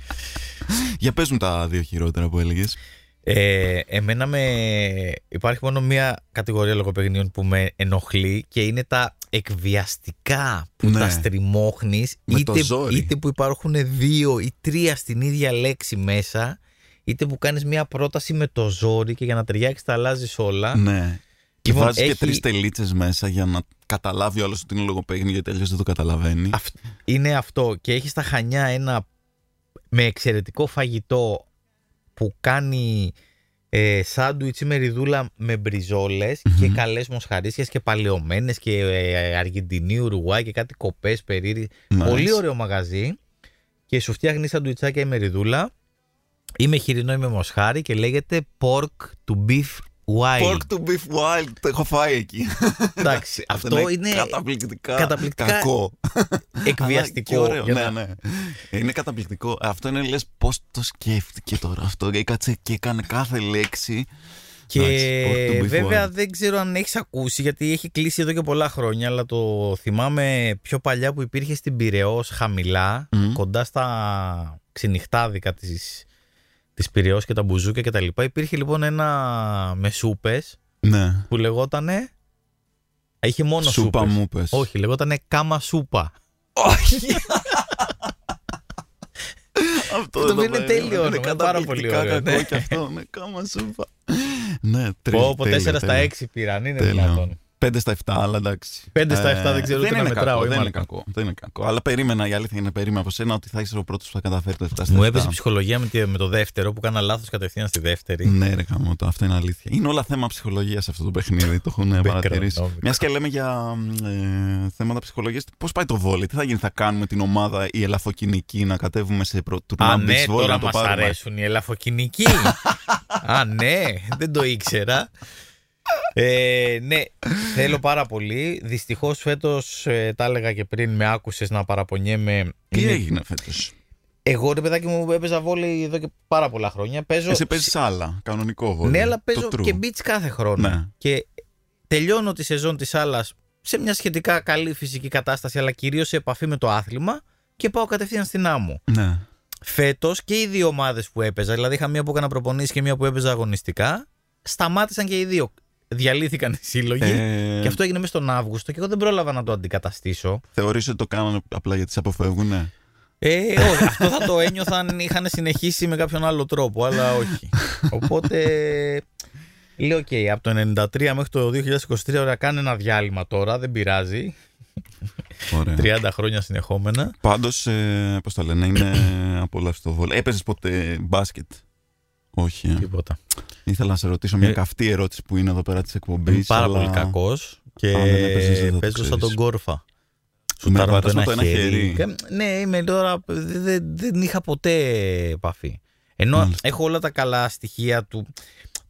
Για πες μου τα δύο χειρότερα που έλεγες. Ε, εμένα με... υπάρχει μόνο μία κατηγορία λογοπαιγνίων που με ενοχλεί και είναι τα εκβιαστικά που Ναι. τα στριμώχνεις, Με το είτε, ζόρι. είτε που υπάρχουν δύο ή τρία στην ίδια λέξη μέσα, είτε που κάνεις μια πρόταση με το ζόρι και για να ταιριάξεις τα αλλάζεις όλα. Ναι. Και Λοιπόν, βάζει έχει- και τρεις τελίτσες μέσα για να καταλάβει όλος ότι είναι λογοπαίγνη, γιατί αλλιώς δεν το καταλαβαίνει. Αυ- είναι αυτό. Και έχεις στα Χανιά ένα με εξαιρετικό φαγητό που κάνει ε, σάντουιτς ή μεριδούλα με μπριζόλες και καλές μοσχαρίσιες και παλαιωμένες και ε, Αργεντινή, Ουρουάη και κάτι κοπές περίεργες. Nice. Πολύ ωραίο μαγαζί και σου φτιάχνει σαντουιτσάκια η μεριδούλα ή με χοιρινό ή με μοσχάρι και λέγεται Pork to Beef Wild. Pork to beef wild, το έχω φάει εκεί. Εντάξει, αυτό είναι καταπληκτικά, καταπληκτικά κακό. εκβιαστικό. Αλλά και ωραίο, για ναι, να- ναι. Είναι καταπληκτικό. Αυτό είναι λες πώς το σκέφτηκε τώρα αυτό. Έκατσε και έκανε κάθε λέξη. Και Εντάξει, pork to beef βέβαια wild. δεν ξέρω αν έχεις ακούσει γιατί έχει κλείσει εδώ και πολλά χρόνια αλλά το θυμάμαι πιο παλιά που υπήρχε στην Πυραιός χαμηλά Μμ. κοντά στα ξενυχτάδικα της, της Πυραιός και τα μπουζούκια και τα λοιπά υπήρχε λοιπόν ένα με σούπες Ναι. που λεγότανε είχε μόνο Σούπα σούπες. μου πες. Όχι, λεγότανε κάμα σούπα. Όχι. αυτό Το δεν είναι περίμενα. τέλειο Είναι όνομα, πάρα πολύ καταπληκτικά ωραίο, κακό ναι. και αυτό. Ναι, κάμα σούπα. Ναι, τρει- Πω, πω, τέλειο, 4 στα τέλειο. 6 πήραν, είναι Τέλειο. δυνατόν. 5 στα 7, αλλά εντάξει. 5 στα 7 δεν ξέρω δεν ούτε να είναι μετράω, Κακό, η δεν είναι Μάρκα. κακό. Δεν είναι κακό. Αλλά περίμενα, η αλήθεια είναι περίμενα από σένα ότι θα είσαι ο πρώτος που θα καταφέρει το 7 στα 7. Μου έπεσε ψυχολογία με, τη- με το δεύτερο που κάνα λάθος κατευθείαν στη δεύτερη. Ναι, ρε χαμό, το, αυτό είναι αλήθεια. Είναι όλα θέμα ψυχολογίας αυτό το παιχνίδι. το έχουν παρατηρήσει. Background, Μιας και λέμε για ε, θέματα ψυχολογίας, πώς πάει το βόλι, τι θα γίνει, θα κάνουμε την ομάδα η ελαφοκινική να κατέβουμε σε προ... Α, τουρνουά ναι, beach volley τώρα να το μας πάρουμε; αρέσουν οι ελαφοκινικοί. Α, ναι, δεν το ήξερα. Ε, ναι, θέλω πάρα πολύ. Δυστυχώς φέτος, ε, τα έλεγα και πριν, με άκουσες να παραπονιέμαι. Τι Είναι- έγινε φέτος; Εγώ, ρε παιδάκι μου, έπαιζα βόλεϊ εδώ και πάρα πολλά χρόνια. Παίζω... Εσύ παίζεις άλλα, κανονικό βόλι. Ναι, αλλά το παίζω true. και beach κάθε χρόνο. Ναι. Και τελειώνω τη σεζόν της άλλας σε μια σχετικά καλή φυσική κατάσταση, αλλά κυρίως σε επαφή με το άθλημα και πάω κατευθείαν στην άμμο. Ναι. Φέτος και οι δύο ομάδες που έπαιζα, δηλαδή είχα μία που έκανα προπονήσεις και μία που έπαιζα αγωνιστικά, σταμάτησαν και οι δύο. Διαλύθηκαν οι σύλλογοι. Ε, Και αυτό έγινε μέσα στον Αύγουστο και εγώ δεν πρόλαβα να το αντικαταστήσω. Θεωρείς ότι το κάνανε απλά γιατί σε αποφεύγουν, ναι. Ε, όχι, αυτό θα το ένιωθα αν είχαν συνεχίσει με κάποιον άλλο τρόπο, αλλά όχι. Οπότε λέω: οκ, από το 93 μέχρι το 2023, ωραία, κάνε ένα διάλειμμα τώρα, δεν πειράζει. Ωραία. 30 χρόνια συνεχόμενα. Πάντως, ε, πώς το λένε, είναι απολαυστικό βόλεϊ. Έπαιζες ποτέ μπάσκετ; Όχι. ε. Τίποτα. Ήθελα να σε ρωτήσω μια Ε, καυτή ερώτηση που είναι εδώ πέρα της εκπομπής. Είμαι πάρα πολύ κακός και Αν δεν έπαιζες, δεν θα το παίζω σαν ξέρεις. τον κόρφα. Με Σουτάρω με το βαράς ένα με το ένα χέρι. χέρι. Και- Ναι, είμαι τώρα. Δεν, δεν- δεν είχα ποτέ επαφή. Ενώ Μάλιστα. έχω όλα τα καλά στοιχεία του,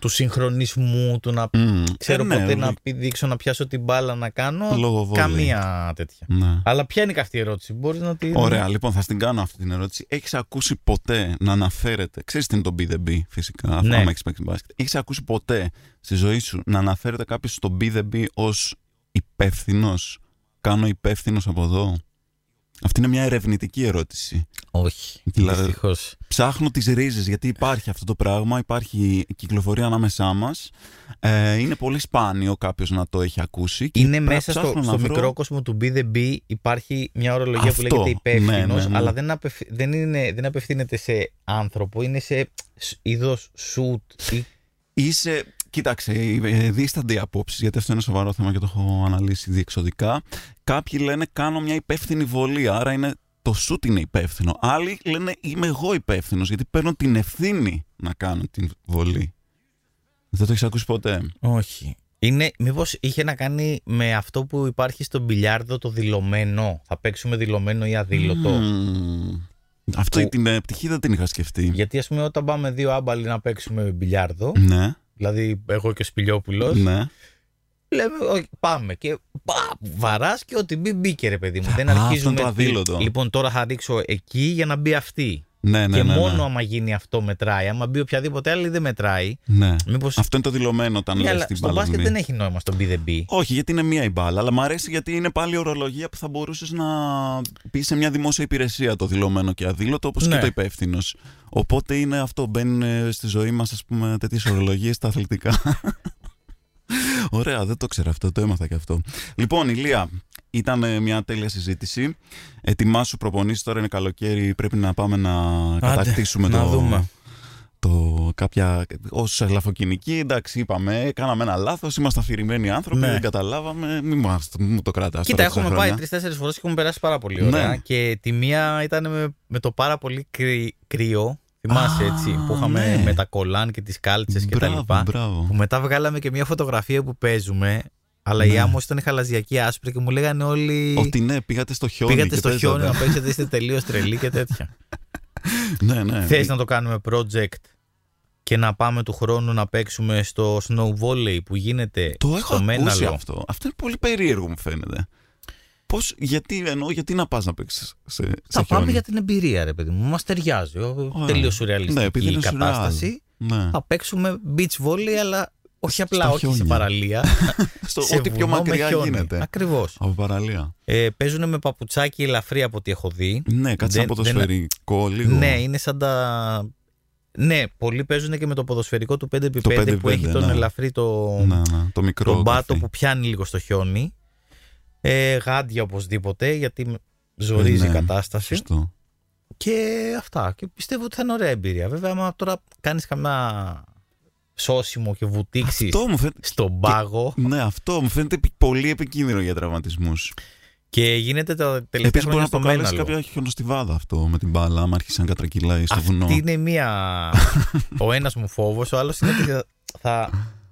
του συγχρονισμού, του να Μμμ. ξέρω Ε, ναι, πότε να λογ- πηδήξω, να πιάσω την μπάλα να κάνω. Λόγω βόλεϊ. Καμία τέτοια. Ναι. Αλλά ποια είναι η καυτή ερώτηση, μπορείς να την. Ωραία, λοιπόν, θα στην κάνω αυτή την ερώτηση. Έχεις ακούσει ποτέ να αναφέρεται. Ξέρεις τι είναι το be the be, φυσικά, αφού Ναι. άμα έχεις παίξει μπάσκετ. Έχεις ακούσει ποτέ στη ζωή σου να αναφέρεται κάποιος στο be the be ως υπεύθυνος; Κάνω υπεύθυνος από εδώ; Αυτή είναι μια ερευνητική ερώτηση. Όχι. Δηλαδή- Δυστυχώς. Ψάχνω τις ρίζες γιατί υπάρχει αυτό το πράγμα, υπάρχει κυκλοφορία ανάμεσά μας. Ε, είναι πολύ σπάνιο κάποιος να το έχει ακούσει. και Είναι πρέπει να μέσα στο, ψάχνω στο να βρω- μικρό κόσμο του Be The Be υπάρχει μια ορολογία Αυτό, που λέγεται υπεύθυνο, ναι, ναι, ναι. αλλά δεν, απευθ- δεν, είναι, δεν απευθύνεται σε άνθρωπο, είναι σε είδος shoot ή Είσαι, κοίταξε, ε, δίστανται οι απόψεις, γιατί αυτό είναι σοβαρό θέμα και το έχω αναλύσει διεξοδικά. Κάποιοι λένε κάνω μια υπεύθυνη βολή, άρα είναι το σουτ είναι υπεύθυνο. Άλλοι λένε είμαι εγώ υπεύθυνος, γιατί παίρνω την ευθύνη να κάνω την βολή. Δεν το έχεις ακούσει ποτέ; Όχι. Είναι, μήπως είχε να κάνει με αυτό που υπάρχει στο μπιλιάρδο το δηλωμένο; Θα παίξουμε δηλωμένο ή αδήλωτο; Μμμ. Αυτή Που- την ε, πτυχή δεν την είχα σκεφτεί. Γιατί ας πούμε όταν πάμε δύο άμπαλοι να παίξουμε μπιλιάρδο, Ναι, δηλαδή εγώ και ο Σπηλιόπουλος, ναι. λέμε «Όχι, πάμε και πα, βαράς και ό,τι μπει μπήκε ρε παιδί μου. Δεν Α, αυτό αρχίζουμε. είναι το αδήλωτο. Λοιπόν τώρα θα ρίξω εκεί για να μπει αυτή. Ναι, ναι, και ναι, μόνο ναι. άμα γίνει αυτό μετράει. Άμα μπει οποιαδήποτε άλλη δεν μετράει. ναι. Μήπως... Αυτό είναι το δηλωμένο όταν Ναι, λες αλλά την στο μπάλα μπάσκετ μπει. δεν έχει νόημα στο be the be. Όχι, γιατί είναι μία η μπάλα, αλλά μου αρέσει γιατί είναι πάλι ορολογία που θα μπορούσες να πεις σε μια δημόσια υπηρεσία το δηλωμένο και αδήλωτο, όπως Ναι. και το υπεύθυνος. Οπότε είναι αυτό, μπαίνουν ε, στη ζωή μας, ας πούμε, τέτοιες ορολογίες στα αθλητικά. Ωραία, δεν το ξέρω αυτό, το έμαθα και αυτό. Λοιπόν, Ηλία, ήταν ε, μια τέλεια συζήτηση. Ετοιμάσου προπονήσεις, τώρα είναι καλοκαίρι, πρέπει να πάμε να κατακτήσουμε να το, δούμε. το κάποια. Ω ελαφοκοινικοί, εντάξει, είπαμε, κάναμε ένα λάθος. Είμαστε αφηρημένοι άνθρωποι, Ναι. δεν καταλάβαμε. Μην μας- μην μου το κρατάς. Κοίτα, έχουμε πάει τρει-τέσσερι φορές και έχουμε περάσει πάρα πολύ ωραία. Ναι. Και τη μία ήταν με, με το πάρα πολύ κρυ- κρύο. Θυμάσαι Α, έτσι, που είχαμε ναι. με τα κολάν και τις κάλτσες και τα Μπράβο, λοιπά. μπράβο. Που μετά βγάλαμε και μια φωτογραφία που παίζουμε, αλλά Ναι. η άμμο ήταν χαλαζιακή άσπρη και μου λέγανε όλοι. Ότι ναι, πήγατε στο χιόνι. Πήγατε και στο παίζατε. χιόνι να παίξετε, είστε τελείως τρελοί και τέτοια. Ναι, ναι. Θες να το κάνουμε project και να πάμε του χρόνου να παίξουμε στο snow volley που γίνεται Το έχω στο ακούσει Μέναλο; αυτό. Αυτό είναι πολύ περίεργο μου φαίνεται. Πώς, γιατί, εννοώ, γιατί να πας να παίξεις σε, σε Θα πάμε χιόνι; για την εμπειρία, ρε παιδί μου. Μας ταιριάζει. Ωραία. Τελείως Ναι, επειδή σουρεαλιστική είναι κατάσταση. Ναι. Θα παίξουμε beach volley, αλλά όχι Στα απλά, όχι σε χιόνια. παραλία. Στο σε ό,τι πιο βουνό με μακριά χιόνι. γίνεται. Ακριβώς. Από παραλία. Ε, παίζουν με παπουτσάκι ελαφρύ από ό,τι έχω δει. Ναι, κάτσε Δεν- ένα ποδοσφαιρικό λίγο. Ναι, είναι σαν τα. Ναι, πολλοί παίζουν και με το ποδοσφαιρικό του 5x5 Το 5x5, που έχει τον ναι. ελαφρύ το, ναι, ναι, το μικρό. τον μπάτο γραφή. που πιάνει λίγο στο χιόνι. Ε, γάντια οπωσδήποτε γιατί ζορίζει Ε, ναι, η κατάσταση. Σωστό. Και αυτά. Και πιστεύω ότι θα είναι ωραία εμπειρία. Βέβαια, άμα τώρα κάνεις καμιά σώσιμο και βουτήξεις Αυτό μου φαίνεται. στον πάγο Ναι, αυτό μου φαίνεται επι- πολύ επικίνδυνο για τραυματισμούς. και γίνεται τα τελευταία Επίσης μπορεί χρόνια να στο προκαλέσει Μέναλο. κάποια χιονοστιβάδα αυτό με την μπάλα, άμα αρχίσει να κατρακυλάει στο βουνό. Αυτή είναι μία. ο ένας μου φόβος. Ο άλλος είναι ότι θα,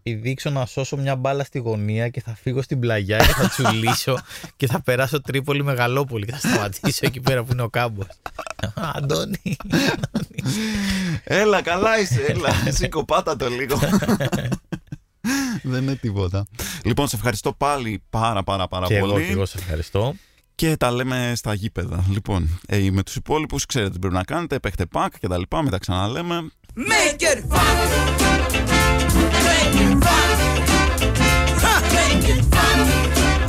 θα πηδήξω να σώσω μια μπάλα στη γωνία και θα φύγω στην πλαγιά και θα τσουλήσω και θα περάσω Τρίπολη Μεγαλόπολη και θα σταματήσω εκεί πέρα που είναι ο κάμπος. Αντώνη. Έλα, καλά είσαι, έλα. Σήκω, πάτα το λίγο. Δεν είναι τίποτα. Λοιπόν, σε ευχαριστώ πάλι πάρα πάρα πάρα και εγώ, πολύ. και εγώ σε ευχαριστώ. Και τα λέμε στα γήπεδα. Λοιπόν, ε, με τους υπόλοιπους ξέρετε τι πρέπει να κάνετε. Παίχτε πακ και τα λοιπά. Μετά ξαναλέμε. Make it fun. it.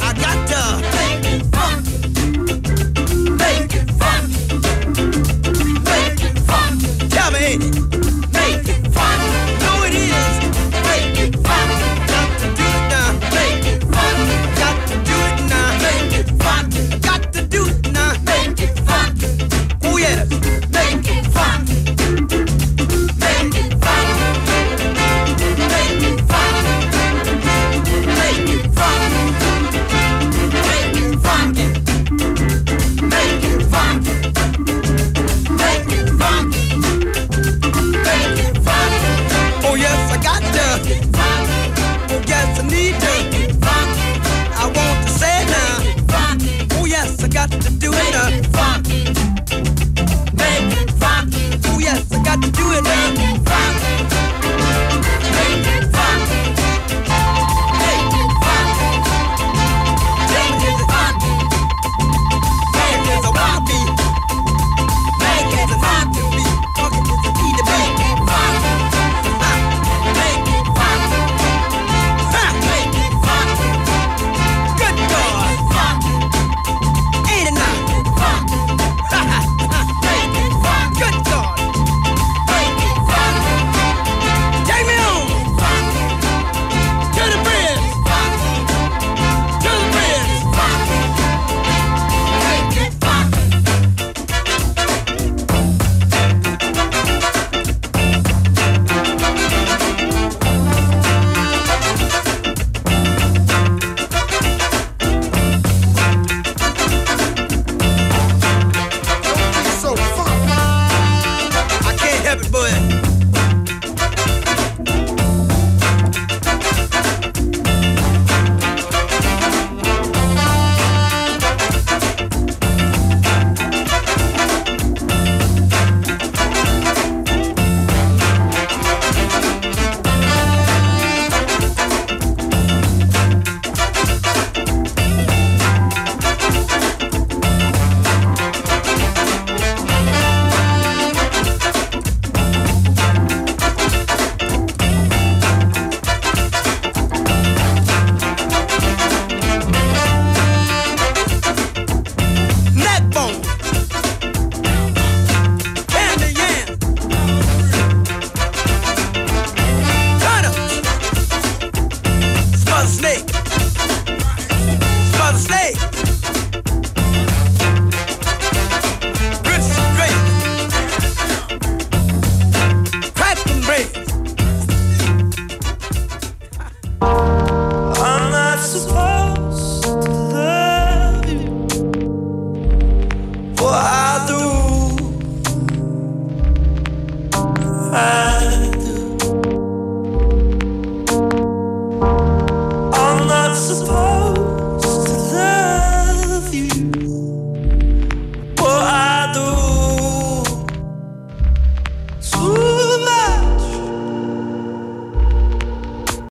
I got to make it. Make it. Make it. Tell me. Make it it is. Make it. Got to do it now. Make it. Got to do it now. Make it. Got to do it now. Make it. Oh, yeah.